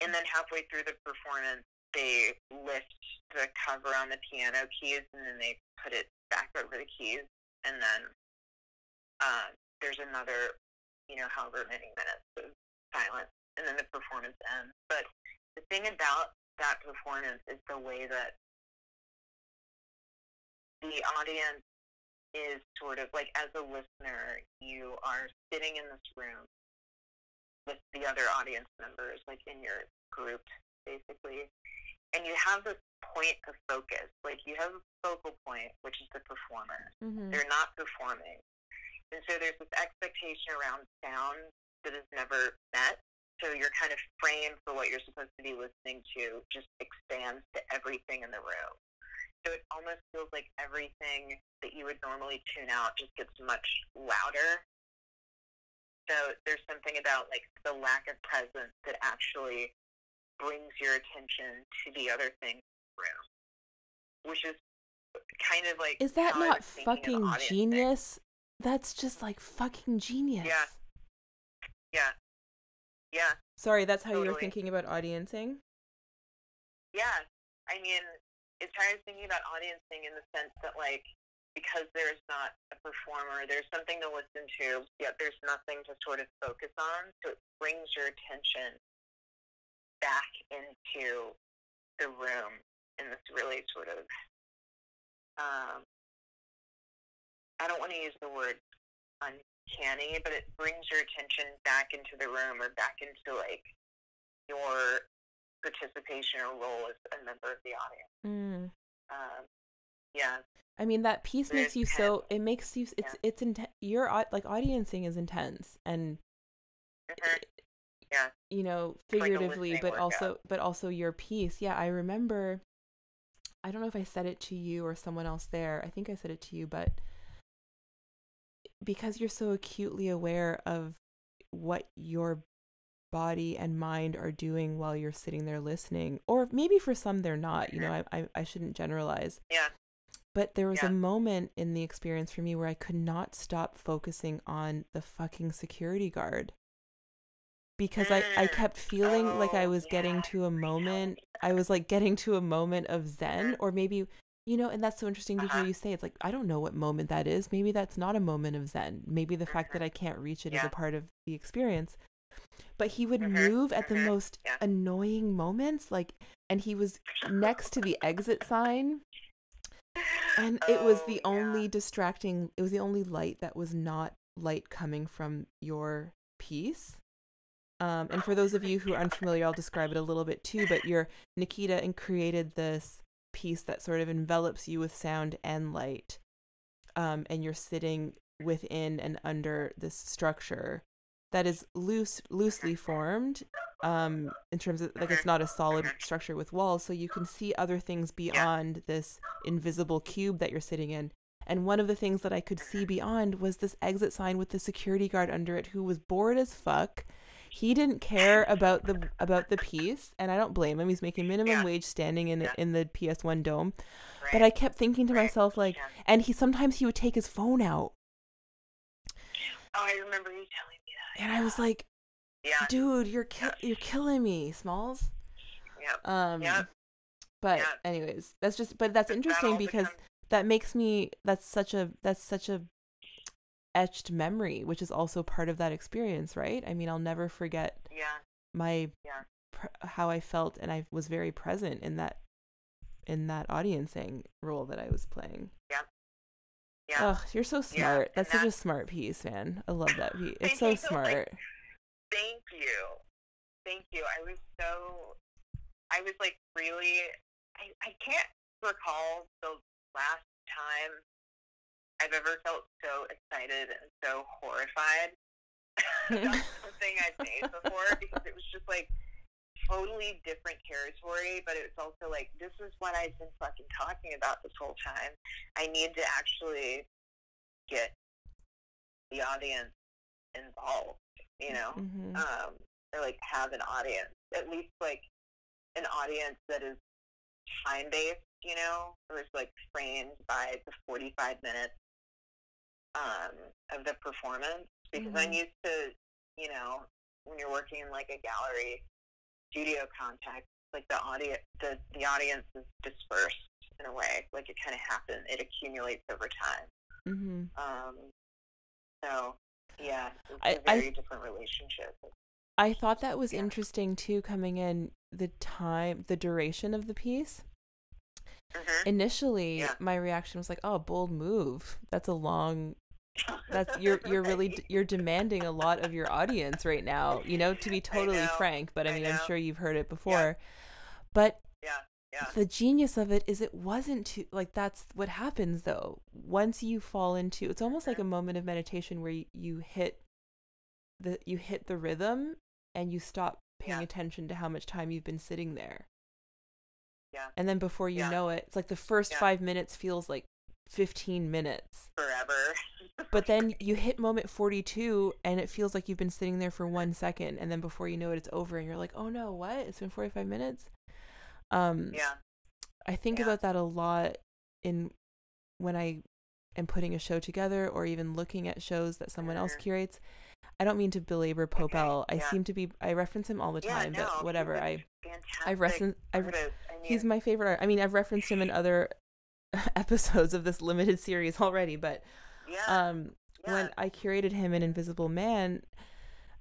and then halfway through the performance, they lift the cover on the piano keys and then they put it back over the keys. And then uh, there's another, you know, however many minutes of silence. And then the performance ends. But the thing about that performance is the way that the audience is sort of like as a listener, you are sitting in this room with the other audience members, like in your group, basically, and you have this point of focus. Like you have a focal point, which is the performer. Mm-hmm. They're not performing, and so there's this expectation around sound that is never met. So you're kind of framed for what you're supposed to be listening to just expands to everything in the room. So it almost feels like everything that you would normally tune out just gets much louder. So there's something about like the lack of presence that actually brings your attention to the other things in the room, which is kind of like Is that not was thinking of fucking audience thing. genius? That's just like fucking genius. Yeah. Yeah, yeah, Sorry, that's how you were thinking about audiencing? yeah. I mean, it's I was thinking about audiencing in the sense that like because there's not a performer, there's something to listen to, yet there's nothing to sort of focus on. So it brings your attention back into the room in this really sort of um, I don't want to use the word uncanny, but it brings your attention back into the room or back into like your participation or role as a member of the audience. Mm. Um, yeah, I mean, that piece makes you so. It makes you. It's Yeah. it's intense. Your like audiencing is intense, and Mhm. Yeah. you know figuratively, listening but also but also your piece. Yeah, I remember. I don't know if I said it to you or someone else there. I think I said it to you, but because you're so acutely aware of what your body and mind are doing while you're sitting there listening, or maybe for some they're not. You know, I I, I shouldn't generalize. yeah, But there was Yeah. a moment in the experience for me where I could not stop focusing on the fucking security guard. Because I, I Mm. kept feeling like I Oh, was getting to a moment, I was like getting to a moment of zen, Mhm. or maybe, you know, and that's so interesting to hear Uh-huh. you say. It's like, I don't know what moment that is. Maybe that's not a moment of zen. Maybe the fact that Mhm. I can't reach it is Yeah. a part of the experience. But he would Mhm, move at the mhm, most yeah. annoying moments, like, and he was next to the exit sign. And it was Oh, the yeah. only distracting it was the only light that was not light coming from your piece. Um, and for those of you who are unfamiliar i'll describe it a little bit too but you're nikita and created this piece that sort of envelops you with sound and light um, and you're sitting within and under this structure that is loose loosely formed um, in terms of like it's not a solid structure with walls so you can see other things beyond this invisible cube that you're sitting in. And one of the things that i could see beyond was this exit sign with the security guard under it who was bored as fuck. He didn't care about the about the piece and i don't blame him. He's making minimum wage standing in in the ps1 dome. But i kept thinking to myself like and he sometimes he would take his phone out. Oh, I remember you telling. And i was like Yeah. dude you're ki- Yeah. you're killing me smalls Yep. um Yep. but Yeah. anyways that's just but that's But that interesting because becomes- that makes me that's such a that's such a etched memory which is also part of that experience right i mean i'll never forget Yeah. my Yeah. pr- how i felt and i was very present in that in that audiencing role that i was playing Yeah. Ugh, you're so smart. and that's such a smart piece man. I love that piece. It's so you, like, smart. Thank you. Thank you. I was so, I was like really, I, I can't recall the last time I've ever felt so excited and so horrified about something I've made before because it was just like totally different territory, but it's also like this is what I've been fucking talking about this whole time. I need to actually get the audience involved, you know, Mhm. um, or like have an audience, at least like an audience that is time based, you know, or is like framed by the 45 minutes um, of the performance. Because I'm Mhm. used to, you know, when you're working in like a gallery studio context, like the audience, the, the audience is dispersed in a way. Like it kind of happens, it accumulates over time. Mhm. Um, so, yeah, it's I- a I- very different relationship. I thought that was Yeah. interesting too, coming in the time, the duration of the piece. Mhm. Initially, Yeah. my reaction was like, "Oh, bold move. That's a long. That's you're you're really Right. you're demanding a lot of your audience right now. You know, to be totally frank. But I I mean, I'm sure you've heard it before. But yeah, yeah. the genius of it is it wasn't too like that's what happens though once you fall into it's almost like a moment of meditation where you, you hit the you hit the rhythm and you stop paying Yeah. attention to how much time you've been sitting there Yeah. and then before you Yeah. know it it's like the first Yeah. 5 minutes feels like 15 minutes Forever. but then you hit moment 42 and it feels like you've been sitting there for 1 second and then before you know it it's over and you're like oh no what it's been 45 minutes um yeah, I think Yeah. about that a lot in when I am putting a show together or even looking at shows that someone else curates. I don't mean to belabor Pope L. I yeah. seem to be I reference him all the yeah, time, no, but whatever. I I've referenced I've. I he's my favorite art. I mean, I've referenced him in other episodes of this limited series already, but yeah, um when. I curated him in Invisible Man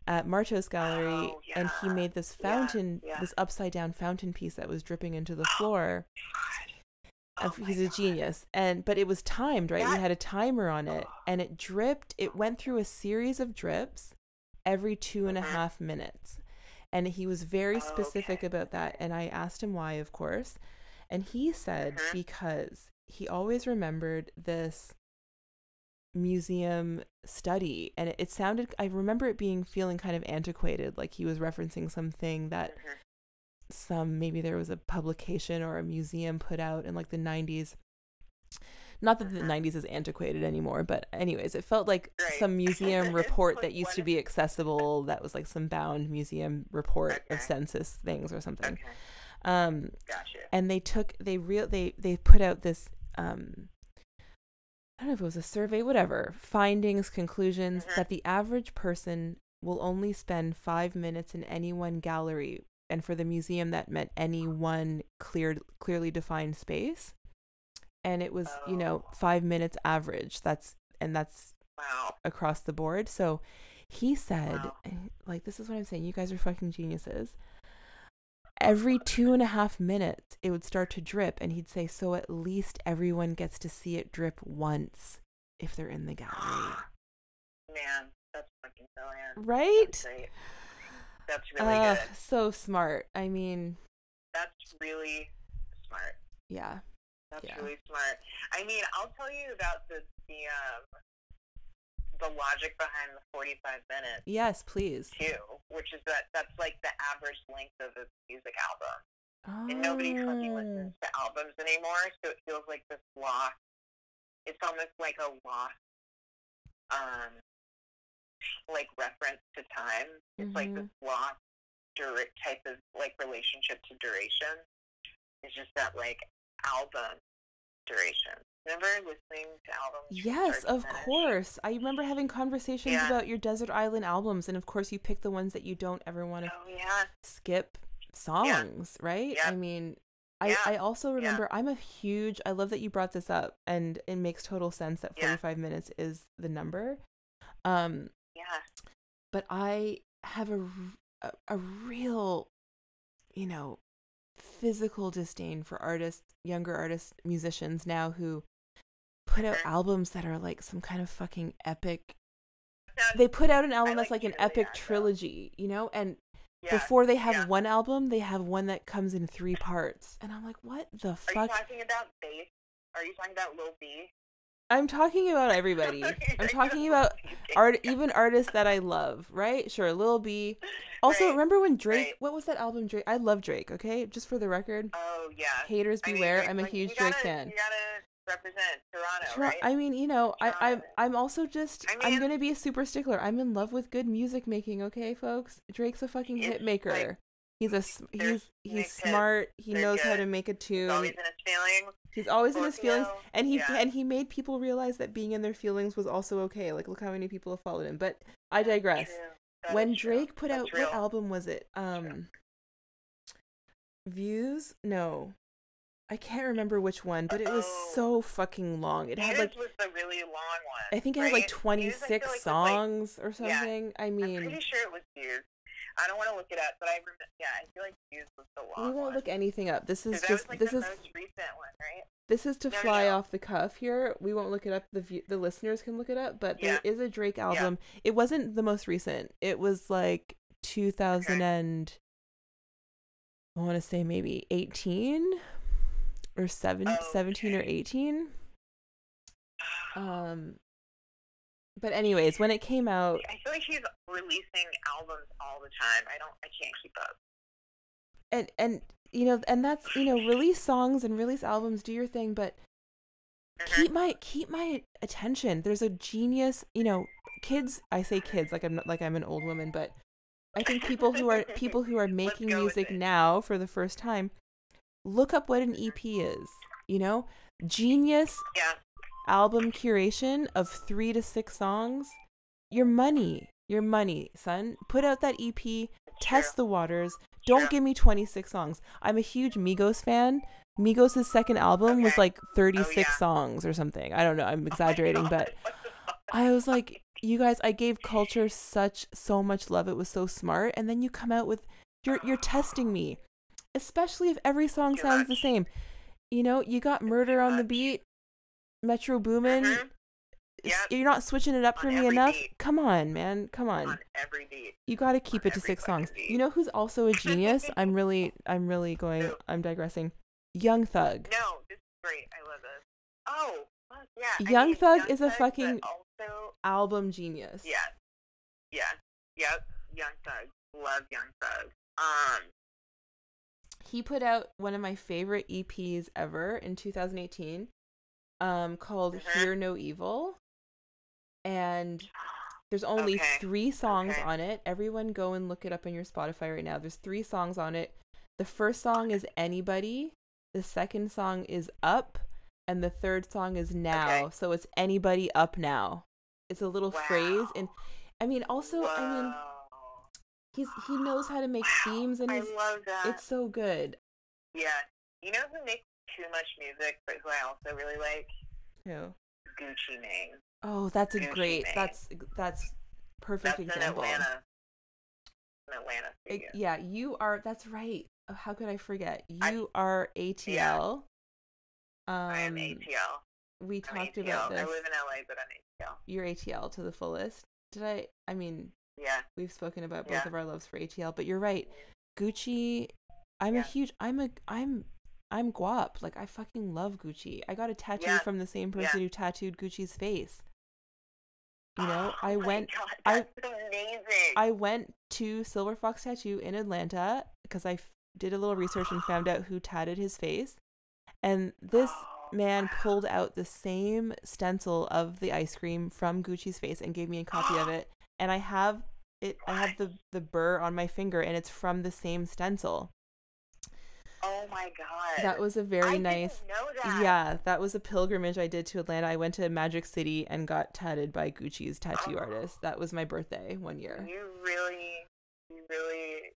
at Martos Gallery Oh, and he made this fountain yeah. this upside down fountain piece that was dripping into the floor. Oh my he's a God. genius and but it was timed right we had a timer on it Oh. and it dripped it went through a series of drips every two and a Mhm. half minutes and he was very specific Okay, about that and i asked him why of course and he said Mhm. because he always remembered this museum study and it, it sounded i remember it being feeling kind of antiquated like he was referencing something that Mhm. some maybe there was a publication or a museum put out in like the 90s not that the Mhm. 90s is antiquated anymore but anyways it felt like Right. some museum report Like that used to be accessible that was like some bound museum report of census things or something Okay, um gotcha. and they took they real they they put out this um I don't know if it was a survey, whatever, findings, conclusions Mhm. that the average person will only spend five minutes in any one gallery. And for the museum, that meant any one cleared, clearly defined space. And it was, you know, Oh. five minutes average. That's, and that's Wow. across the board. So he said, Wow. eh, like, this is what I'm saying. You guys are fucking geniuses. Every two and a half minutes, it would start to drip, and he'd say, "So at least everyone gets to see it drip once if they're in the gallery, Man, that's fucking brilliant. right?" That's. That's really Uh, good. so smart. I mean, That's really smart. yeah, That's Yeah. really smart. I mean, I'll tell you about the the um the logic behind the 45 minutes yes, please. too, which is that that's like the average length of a music album. and nobody fucking Oh. listens to albums anymore, so it feels like this lost. It's almost like a lost, um, like reference to time. It's like this lost dura- type of like relationship to duration. It's just that like album duration. Remember listening to albums? Yes, of course. I remember having conversations Yeah. about your desert island albums, and of course, you pick the ones that you don't ever want to Oh yeah, skip songs, right? I mean, I, Yeah. I also Yeah. remember I'm a huge I love that you brought this up and it makes total sense that Yeah. 45 minutes is the number. Um yeah. but I have a a real you know physical disdain for artists, younger artists, musicians now who put out albums that are like some kind of fucking epic they put out an album that's like an epic trilogy, you know? And yeah. before they have yeah. one album, they have one that comes in three parts. And I'm like, what the fuck Are you talking about bass? Are you talking about Lil B? I'm talking about everybody. I'm talking about art, even artists that I love, right? Sure, Lil B. Also, Right, remember when Drake? right. What was that album? Drake. I love Drake. Okay, just for the record, Oh yeah. haters I mean, beware. I'm a like, you huge Drake gotta- fan. You gotta represent Toronto, Tor- right? I mean, you know, I, I'm I'm also just I I'm mean- gonna be a super stickler. I'm in love with good music making. Okay, folks. Drake's a fucking hit like- maker. he's a he's he's hits, smart. He they're knows how to make a tune. He's always in his feelings. He's always in his feelings, Scorpio, and he yeah. and he made people realize that being in their feelings was also okay. Like, look how many people have followed him. But I digress. When. Drake put That's out real. what album was it? Um, Views? No, I can't remember which one, but it was Oh. so fucking long. It had like was the really long one. I think it had like right? twenty six like, was, like- songs or yeah. something. I mean I'm pretty sure it was Views. I don't want to look it up, but I remember. Yeah, I feel like Views was the long we won't one. look anything up. This is just like, this the is most recent one, right? this is to No, fly no. off the cuff here. We won't look it up. The view, the listeners can look it up, but Yeah. there is a Drake album. It wasn't the most recent. It was like 2000 and I want to say maybe 18 or 7 Oh, 17 or 18. Um but anyways, when it came out, I feel like he's releasing albums all the time. I don't. I can't keep up. and and you know, and that's, you know, release songs and release albums, do your thing, but Mhm. keep my keep my attention there's a genius you know kids i say kids like i'm not like i'm an old woman but i think people who are people who are making music now for the first time look up what an ep is you know? Genius Yeah. album curation of three to six songs. Your money your money son. Put out that ep test the waters. Don't True. give me 26 songs. I'm a huge migos fan. Migos' second album was like 36 yeah. songs or something. I don't know. I'm oh exaggerating Oh but God, what the fuck? i was like you guys i gave culture such so much love. It was so smart. And then you come out with you're you're testing me especially if every song Too sounds the same you know you got murder on the beat metro boomin Mhm. s- Yep. you're not switching it up On for me enough beat. come on man come on on every beat. you got to keep on it to six songs beat. you know who's also a genius i'm really i'm really going Who? i'm digressing young thug No, this is great. I love this. Oh, yeah. I Young mean, Thug Young is a Thug, fucking- also album genius yeah, yeah, yep. Young Thug, love Young Thug. Um, he put out one of my favorite EPs ever in 2018 um called Mhm. Hear No Evil. And there's only Okay, 3 songs okay. on it. Everyone go and look it up on your Spotify right now. There's 3 songs on it. The first song is Anybody. The second song is Up. And the third song is Now. Okay. so it's Anybody Up Now. It's a little phrase. And I mean also I mean whoa. He's he knows how to make Wow, themes and I love that. it's so good yeah. You know who makes too much music, but who I also really like? Who? Gucci Mane. Oh, that's a Gucci great. Mane. That's that's perfect That's example. in Atlanta. An Atlanta It- yeah, you are. That's right. Oh, How could I forget? You I- are ATL. Um, I am ATL. We I'm talked ATL. about this. I live in LA, but I'm ATL. You're ATL to the fullest. Did I? I mean, Yeah. we've spoken about both Yeah. of our loves for ATL, but you're right. Gucci. I'm a huge. I'm a. I'm. I'm guap. Like I fucking love Gucci. I got a tattoo Yeah. from the same Yeah. person who tattooed Gucci's face. You know, Oh I went. God, I- amazing. I went to Silver Fox Tattoo in Atlanta because I f- did a little research and found out who tatted his face. And this Oh, man wow. pulled out the same stencil of the ice cream from Gucci's face and gave me a copy of it. And I have it I have the the burr on my finger and it's from the same stencil. Oh my god. That was a very I nice Didn't know that. Yeah, that was a pilgrimage I did to Atlanta. I went to Magic City and got tatted by Gucci's tattoo Oh. artist. That was my birthday one year. You really, you really,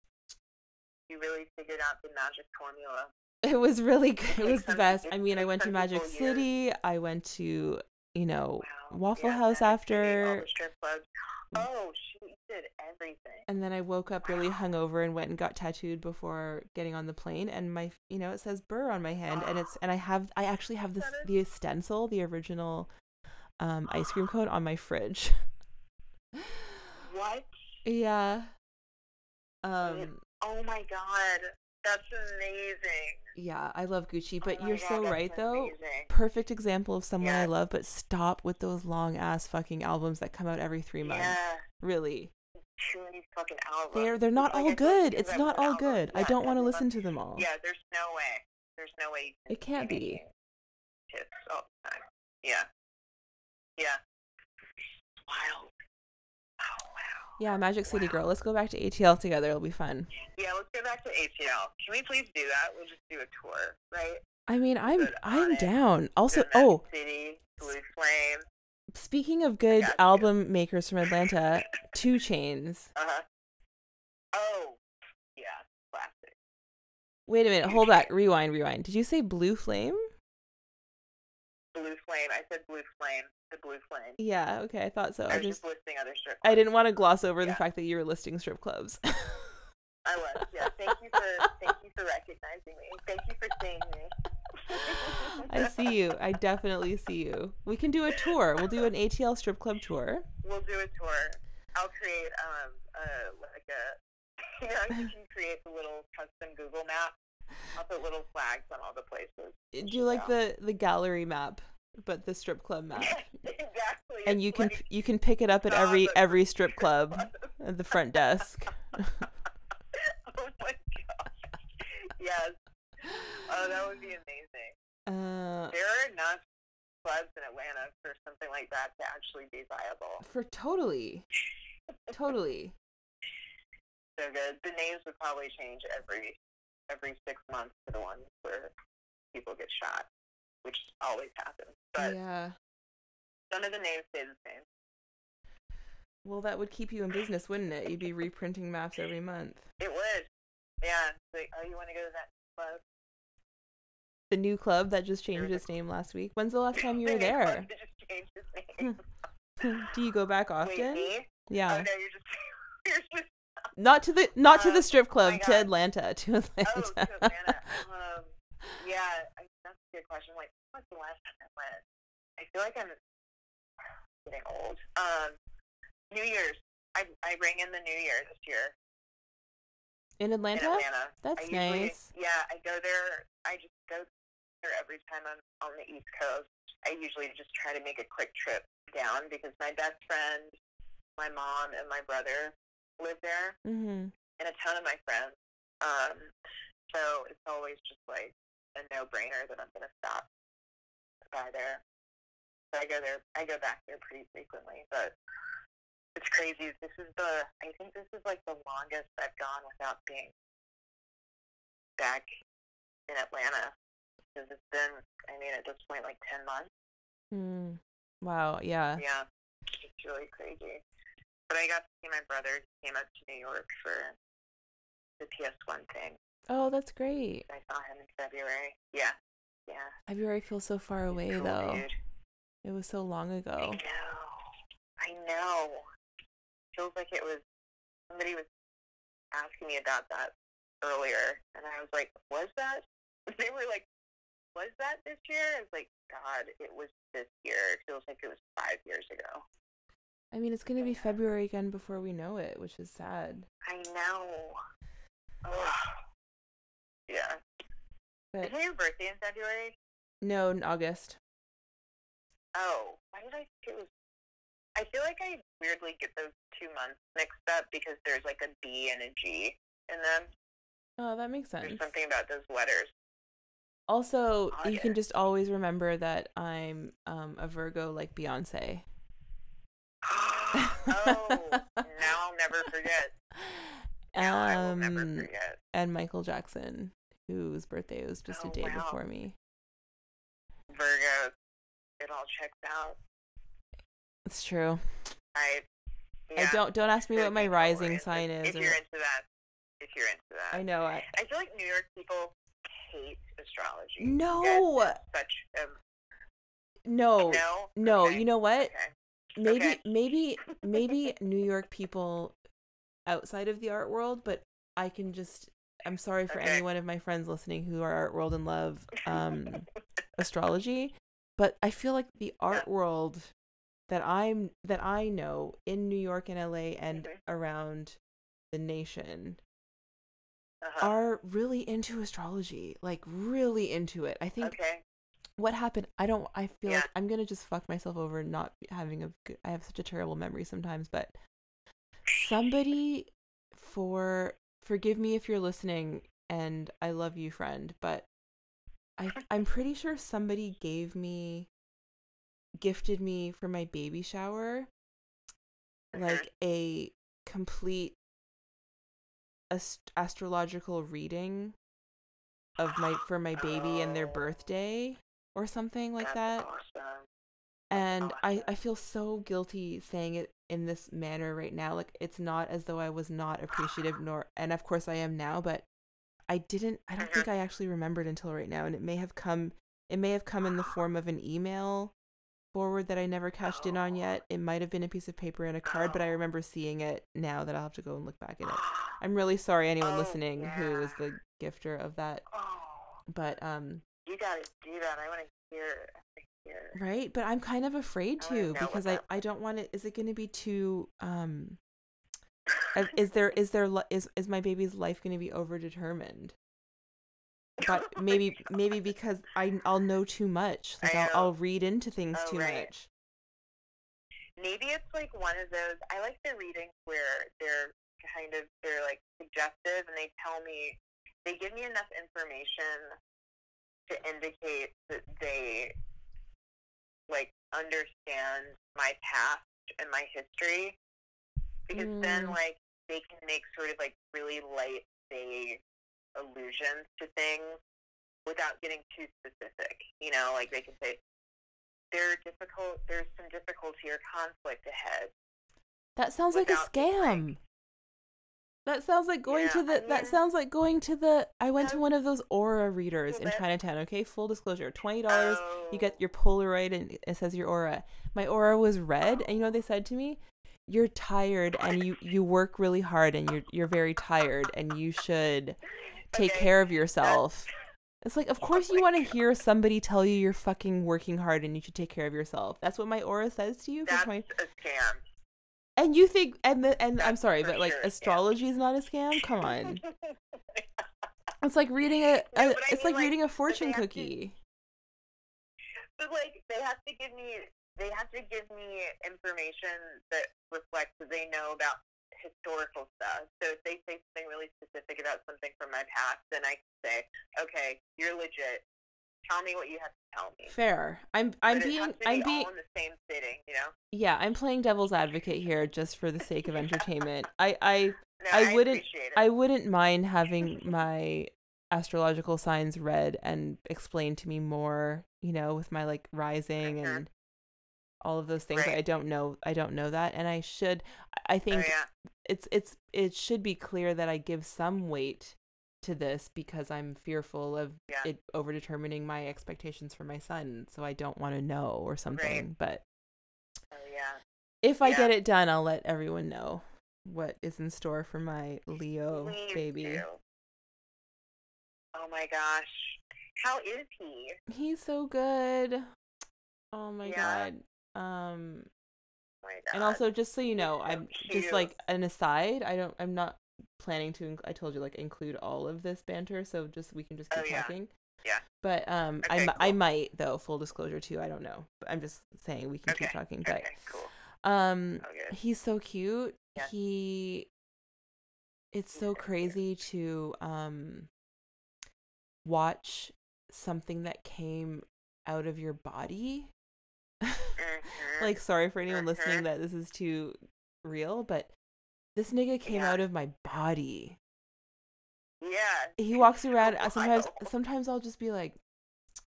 you really figured out the magic formula. It was really good. It was the best. I mean, I went to Magic years. City. I went to, you know, Wow. Waffle Yeah, House Magic after, the strip clubs. Oh, she did everything. and then I woke up really hungover and went and got tattooed before getting on the plane. And my, you know, it says Burr on my hand, and it's, and I have, I actually have this, the stencil, the original, um, ice cream cone on my fridge. What? yeah. Um. Oh my god. That's amazing. Yeah, I love Gucci, oh but Oh you're God, so right though. amazing. Perfect example of someone I love, but stop with those long ass fucking albums that come out every three months. Yeah, Really. too fucking albums. They're they're not Like, all good. It's not all album. good. I don't want to listen to them all. Yeah, there's no way. There's no way can It can't be be. hits all the time. Yeah. Yeah. Wild. Yeah, Magic City Wow. Girl. Let's go back to ATL together. It'll be fun. Yeah, let's go back to ATL. Can we please do that? We'll just do a tour, right? I mean, I'm Good I'm down. Also, Go to Magic oh, City, Blue Flame. speaking of good got you. album makers from Atlanta, 2 Chainz. Uh huh. Oh, yeah, classic. Wait a minute, hold back, rewind, rewind. Did you say Blue Flame? Blue Flame. I said Blue Flame. The Blue Flame. Yeah, okay, I thought so. I I was just listing other strip I didn't want to gloss over the fact that you were listing strip clubs. I was. Yeah. Thank you for thank you for recognizing me. Thank you for seeing me. I see you. I definitely see you. We can do a tour. We'll do an ATL strip club tour. We'll do a tour. I'll create um uh like a you know you can create the little custom Google map. I'll put little flags on all the places. Do you like Yeah. the the gallery map, but the strip club map. Exactly. And It's you can like you can pick it up at every every strip club at the front desk. oh my gosh. Yes. Oh, that would be amazing. Uh, There are enough clubs in Atlanta for something like that to actually be viable. for totally, totally. So good. The names would probably change every every six months to the ones where people get shot, which always happens. But yeah. none of the names stay the same. Well, that would keep you in business, wouldn't it? You'd be reprinting maps every month. It would. Yeah. Like, oh, you want to go to that club? The new club that just changed its name last week. When's the last time you were there? just changed its name. Do you go back Wait, often? Oh Yeah. no, you're just you're just Not to the not to Uh, the strip club, my to Atlanta, to Atlanta. Oh, to Atlanta. Um, yeah, I, that's a good question. Like, when's the last time I went? I feel like I'm getting old. Um, New Year's. I I rang in the New Year this year in Atlanta? in Atlanta. That's I usually, nice. Yeah, I go there. I just go there every time I'm on the East Coast. I usually just try to make a quick trip down because my best friend, my mom, and my brother live there. Mm-hmm. and a ton of my friends. Um, so it's always just like a no-brainer that I'm going to stop by there. So I go there. I go back there pretty frequently, but it's crazy. This is the. I think this is like the longest I've gone without being back in Atlanta because it's been. I mean, at this point, like ten months. Mm. Wow. Yeah. Yeah, it's really crazy. But I got to see my brother. He came up to New York for the PS1 thing. Oh, that's great. I saw him in February. Yeah, yeah. February feels so far away Cool though. dude. It was so long ago. I know. I know. Feels like it was. Somebody was asking me about that earlier, and I was like, "Was that?" They were like, "Was that this year?" I was like, "God, it was this year." It feels like it was five years ago. I mean, it's gonna be February again before we know it, which is sad. I know. Ugh. Yeah. But Isn't your birthday in February? no, in August. Oh, why did I think it was? I feel like I weirdly get those two months mixed up because there's like a B and a G in them. Oh, that makes sense. There's something about those letters. Also, you can just always remember that I'm um, a Virgo like Beyonce. oh, now I'll never forget. Now I will never Um, forget. and Michael Jackson, whose birthday was just Oh, a day wow. before me. Virgo, it all checks out. It's true. I. I don't don't ask me good what my rising sign is. If or- you're into that, if you're into that, I know. I I feel like New York people hate astrology. no, It's such a no, no. no. Okay. You know what? Okay. Maybe, Okay. maybe, maybe New York people outside of the art world, but I can just. I'm sorry for Okay. any one of my friends listening who are art world and love um, astrology, but I feel like the art world that I'm that I know in New York and LA and Mhm. around the nation Uh-huh. are really into astrology, like really into it. I think Okay. what happened i don't i feel Yeah. like i'm gonna just fuck myself over not having a good i have such a terrible memory sometimes but somebody for forgive me if you're listening and i love you friend but i i'm pretty sure somebody gave me gifted me for my baby shower like a complete ast- astrological reading of my for my baby and their Oh. birthday or something like That's that Awesome. and I, I feel so guilty saying it in this manner right now like it's not as though i was not appreciative nor and of course i am now but i didn't i don't think i actually remembered until right now and it may have come it may have come in the form of an email forward that i never cashed in on yet. It might have been a piece of paper and a card but i remember seeing it. Now that i'll have to go and look back at it. I'm really sorry anyone Oh, listening who is the gifter of that Oh, but um you gotta do that. I want to hear. Right but i'm kind of afraid to because i i don't want it is it going to be too um Uh, is there is there is is my baby's life going to be overdetermined but Oh maybe maybe because I I'll know too much like I'll. I'll read into things Oh, too right. much Maybe it's like one of those. I like the readings where they're kind of they're like suggestive, and they tell me they give me enough information to indicate that they like understand my past and my history, because then Mm. like they can make sort of like really light vague allusions to things without getting too specific. You know, like they can say there are difficult there's some difficulty or conflict ahead. that sounds like a being, like- scam that sounds like going Yeah, to the that sounds like going to the I went to one of those aura readers in Chinatown okay full disclosure $20 Oh, you get oh. your Polaroid and it says your aura. My aura was red, and you know what they said to me? You're tired and you you work really hard and you're you're very tired and you should take Okay, care of yourself. It's like, of course you want to hear somebody tell you you're fucking working hard and you should take care of yourself. That's what my aura says to you. for that's 20 a scam. And you think and the, and I'm sorry, but like sure astrology is not a scam. Come on, it's like reading a, a I it's mean, like like, reading a fortune have to- cookie. but like they have to give me they have to give me information that reflects that they know about historical stuff. So if they say something really specific about something from my past, then I can say, okay, you're legit. Tell me what you have to tell me. Fair. I'm I'm but being I'm be being all in the same sitting, you know. yeah i'm playing devil's advocate here just for the sake of entertainment i i No, I wouldn't- appreciate i wouldn't mind having my astrological signs read and explained to me more you know with my like rising Mhm. and all of those things Right. i don't know i don't know that and i should i oh, think yeah. it's it's it should be clear that i give some weight to this because i'm fearful of Yeah. it over determining my expectations for my son so i don't want to know or something but Oh yeah. if I Yeah. get it done, I'll let everyone know what is in store for my Leo Please baby. do. Oh my gosh. How is he? He's so good. Oh my Yeah. god. Um Oh my God. and also just so you know, so I'm just like an aside, I don't I'm not planning to I told you like include all of this banter, so just we can just Oh, keep yeah. talking. Yeah. But um I Okay, I cool. might though, full disclosure too, I don't know. But I'm just saying we can keep Okay, talking. But okay, cool. um Oh, good. he's so cute Yeah. he it's so crazy to um watch something that came out of your body Mhm. like sorry for anyone listening Mhm. that this is too real but this nigga came Yeah. out of my body. Yeah. he walks around uh, sometimes sometimes i'll just be like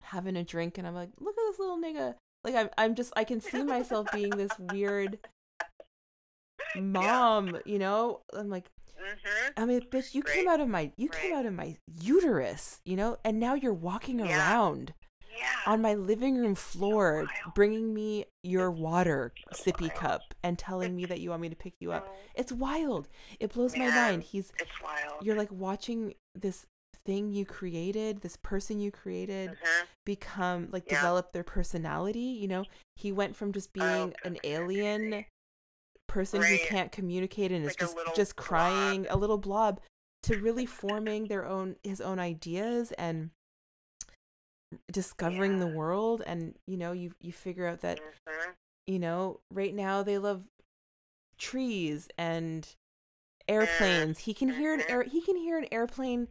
having a drink and i'm like look at this little nigga. Like i'm, I'm just i can see myself being this weird mom you know? I'm like Mhm. I mean, bitch, you came out of my you came out of my uterus, you know, and now you're walking Yeah. around Yeah. on my living room floor, bringing me your water sippy wild. cup and telling me that you want me to pick you up. It's wild. It blows my mind. He's It's wild. you're like watching this thing you created, this person you created Mhm. become like Yeah. develop their personality, you know? He went from just Oh, being an alien person who can't communicate and is Like a just just crying, blob. a little blob to really forming their own his own ideas and discovering the world and you know you you figure out that Mhm. you know right now they love trees and airplanes. He can hear an mhm. air he can hear an airplane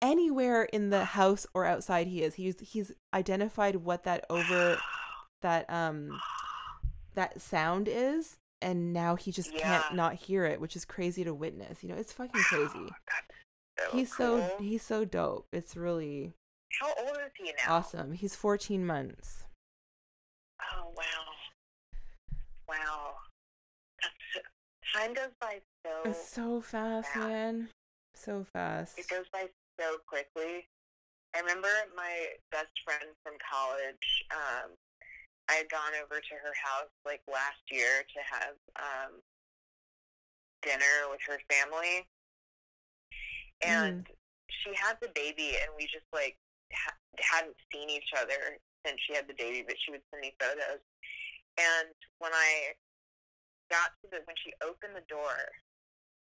anywhere in the house or outside he is. He's he's identified what that over that um that sound is and now he just Yeah. can't not hear it which is crazy to witness you know it's fucking crazy. So he's so he's so dope. It's really How old is he now? awesome he's 14 months Oh wow, wow. That's so, time goes by so. it's so fast fast. man so fast It goes by so quickly. I remember my best friend from college. Um, I had gone over to her house like last year to have um, dinner with her family, and she had the baby, and we just like ha- hadn't seen each other since she had the baby, but she would send me photos. And when I got to the when she opened the door,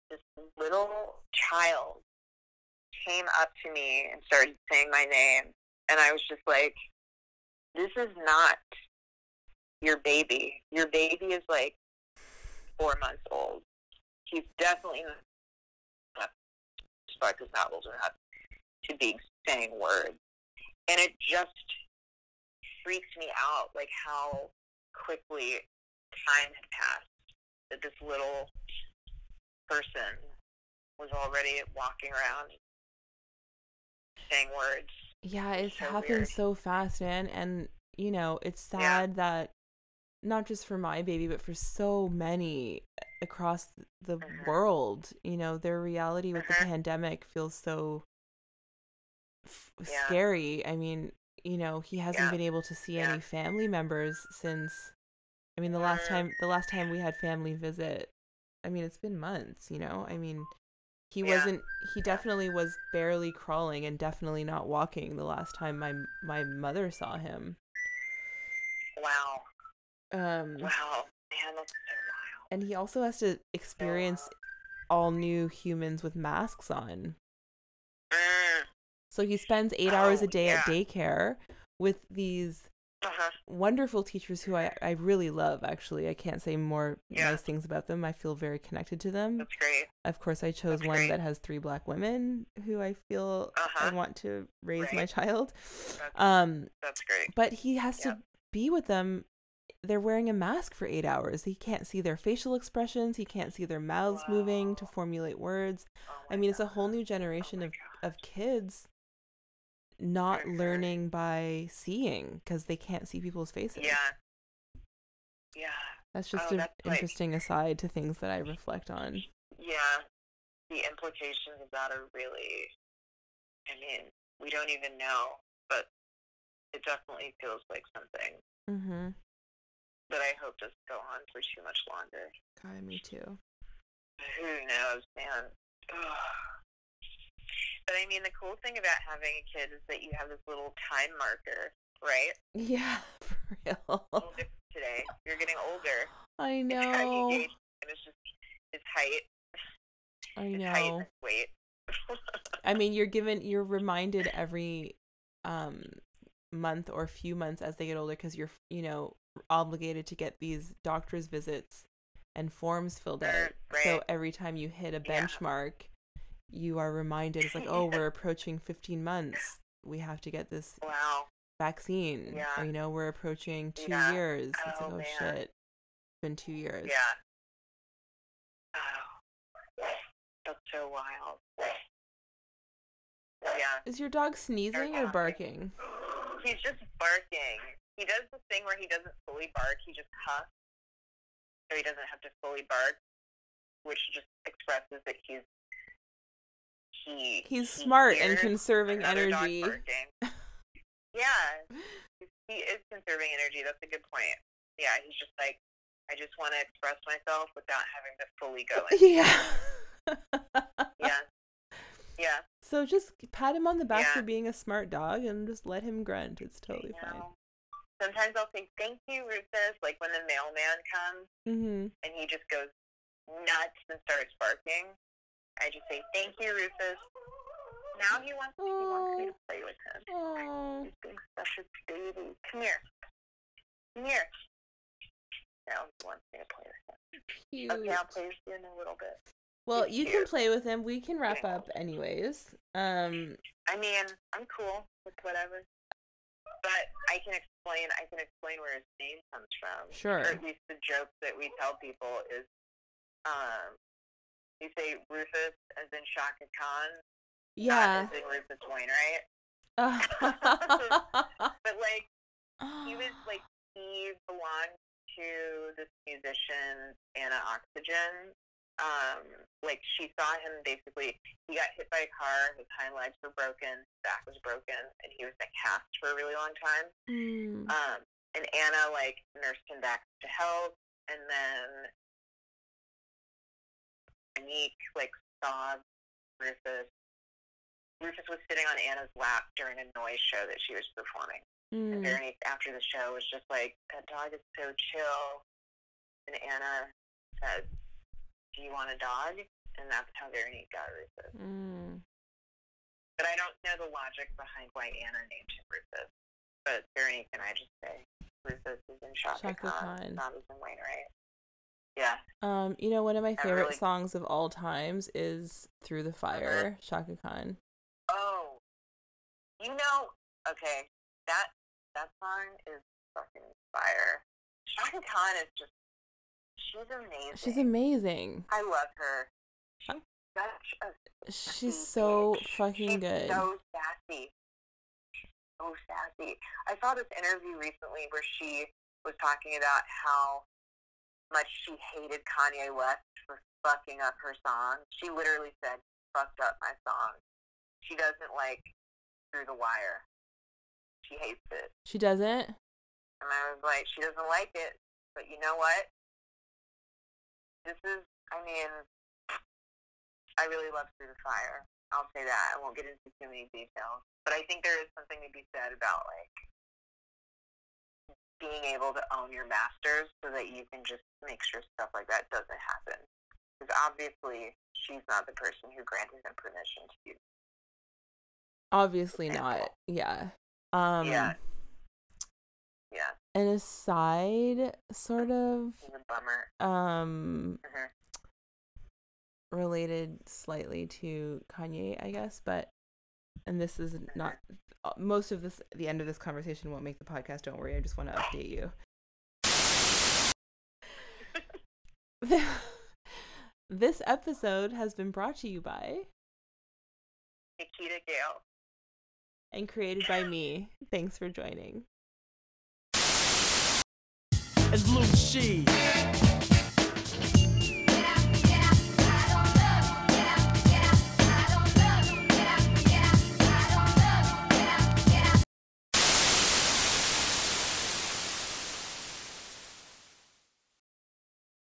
this little child came up to me and started saying my name, and I was just like, "This is not your baby. Your baby is like four months old. He's definitely not. Spark is not old enough to be saying words, and it just freaks me out, like how quickly time had passed. That this little person was already walking around saying words. Yeah, it's so happened weird. so fast, man. And, you know, it's Yeah. sad that not just for my baby, but for so many across the Mhm. world, you know, their reality with the Mhm. pandemic feels so f- Yeah. scary. I mean, you know, he hasn't Yeah. been able to see Yeah. any family members since I mean, the last Mhm. time the last time we had family visit, I mean, it's been months, you know? I mean, he wasn't he definitely was barely crawling and definitely not walking the last time my my mother saw him. Wow. Um Wow. Man, that's so wild. and he also has to experience all new humans with masks on. Mm. So he spends 8 hours a Oh, day at daycare with these Uh-huh. wonderful teachers who I, I really love actually. I can't say more Yeah. nice things about them. I feel very connected to them. That's great. Of course, I chose That's one great. that has three black women who I feel I Uh-huh. want to raise my child. That's, Um, that's great. but he has to be with them. They're wearing a mask for eight hours. He can't see their facial expressions. He can't see their mouths moving to formulate words. Oh I mean, it's a whole new generation my of, God. of kids not learning by seeing because they can't see people's faces. Yeah. Yeah. That's just Oh, an that's like- interesting aside to things that I reflect on. Yeah. The implications of that are really, I mean, we don't even know, but it definitely feels like something Mm-hmm. that I hope doesn't go on for too much longer. God, me too. Who knows, man? Ugh. But I mean, the cool thing about having a kid is that you have this little time marker, right? Yeah, for real. A little different today. You're getting older. I It's how you know. gauge, and it's just his height, I his height and weight. I mean, you're given, you're reminded every um month or few months as they get older because you're, you know, obligated to get these doctor's visits and forms filled out. So every time you hit a Yeah. You are reminded it's like, oh, we're approaching 15 months. We have to get this wow. vaccine. Yeah. Or, you know, we're approaching two Yeah. years. It's Oh, like, oh man. shit. It's been two years. Yeah. Oh, that's so wild. Yeah. Is your dog sneezing or barking? He's just barking. He does this thing where he doesn't fully bark. He just huffs, so he doesn't have to fully bark, which just expresses that he's he. He's he smart and conserving energy. yeah, he is conserving energy. That's a good point. Yeah, he's just like, I just want to express myself without having to fully go in. yeah. yeah, yeah. So just pat him on the back Yeah. for being a smart dog and just let him grunt. It's totally fine. Sometimes I'll say thank you, Rufus, like when the mailman comes Mm-hmm. and he just goes nuts and starts barking. I just say thank you, Rufus. Now he wants he wants me to play with him. He's being such a baby. Come here. Come here. Now he wants me to play with him. Cute. Okay, I'll play with you in a little bit. Well, you can play with him. We can wrap up anyways. Um, I mean, I'm cool with whatever. But I can explain I can explain where his name comes from. Sure. Or at least the joke that we tell people is um you say Rufus as in Chaka Khan, yeah. not as in Rufus Wainwright. But like he was like he belonged to this musician Anna Oxygen. Um, like she saw him basically he got hit by a car, his hind legs were broken, his back was broken, and he was in a cast for a really long time. Mm. Um, and Anna like nursed him back to health and then Anique like saw Rufus Rufus was sitting on Anna's lap during a noise show that she was performing. And Mm. Veronique, after the show, was just like, that dog is so chill. And Anna said, do you want a dog? And that's how Veronique got Rufus. Mm. But I don't know the logic behind why Anna named him Rufus. But Veronique and I just say Rufus is in Chaka, Khan, Khan. not as in Wainwright. Yeah. Um, you know, one of my favorite really- songs of all times is "Through the Fire," Chaka Khan. Oh, you know, okay, that that song is fucking fire. Chaka Khan is just, she's amazing. She's amazing. I love her. She's such a She's so bitch. fucking She's good. So sassy. So sassy. I saw this interview recently where she was talking about how much she hated Kanye West for fucking up her song. She literally said, fucked up my song. She doesn't like Through the Wire. She hates it. She doesn't. And I was like, she doesn't like it. But you know what? This is, I mean, I really love Through the Fire. I'll say that. I won't get into too many details. But I think there is something to be said about, like, being able to own your masters so that you can just make sure stuff like that doesn't happen. Because obviously, she's not the person who granted him permission to use Obviously not. Yeah. Um. Yeah. Yeah, An aside, sort of, it's a bummer. um, hmm related slightly to Kanye, I guess, but and this is not uh, most of this. The end of this conversation won't make the podcast. Don't worry. I just want to update you. this episode has been brought to you by Nikita Gale. and created by me. Thanks for joining. as Blue Cheese.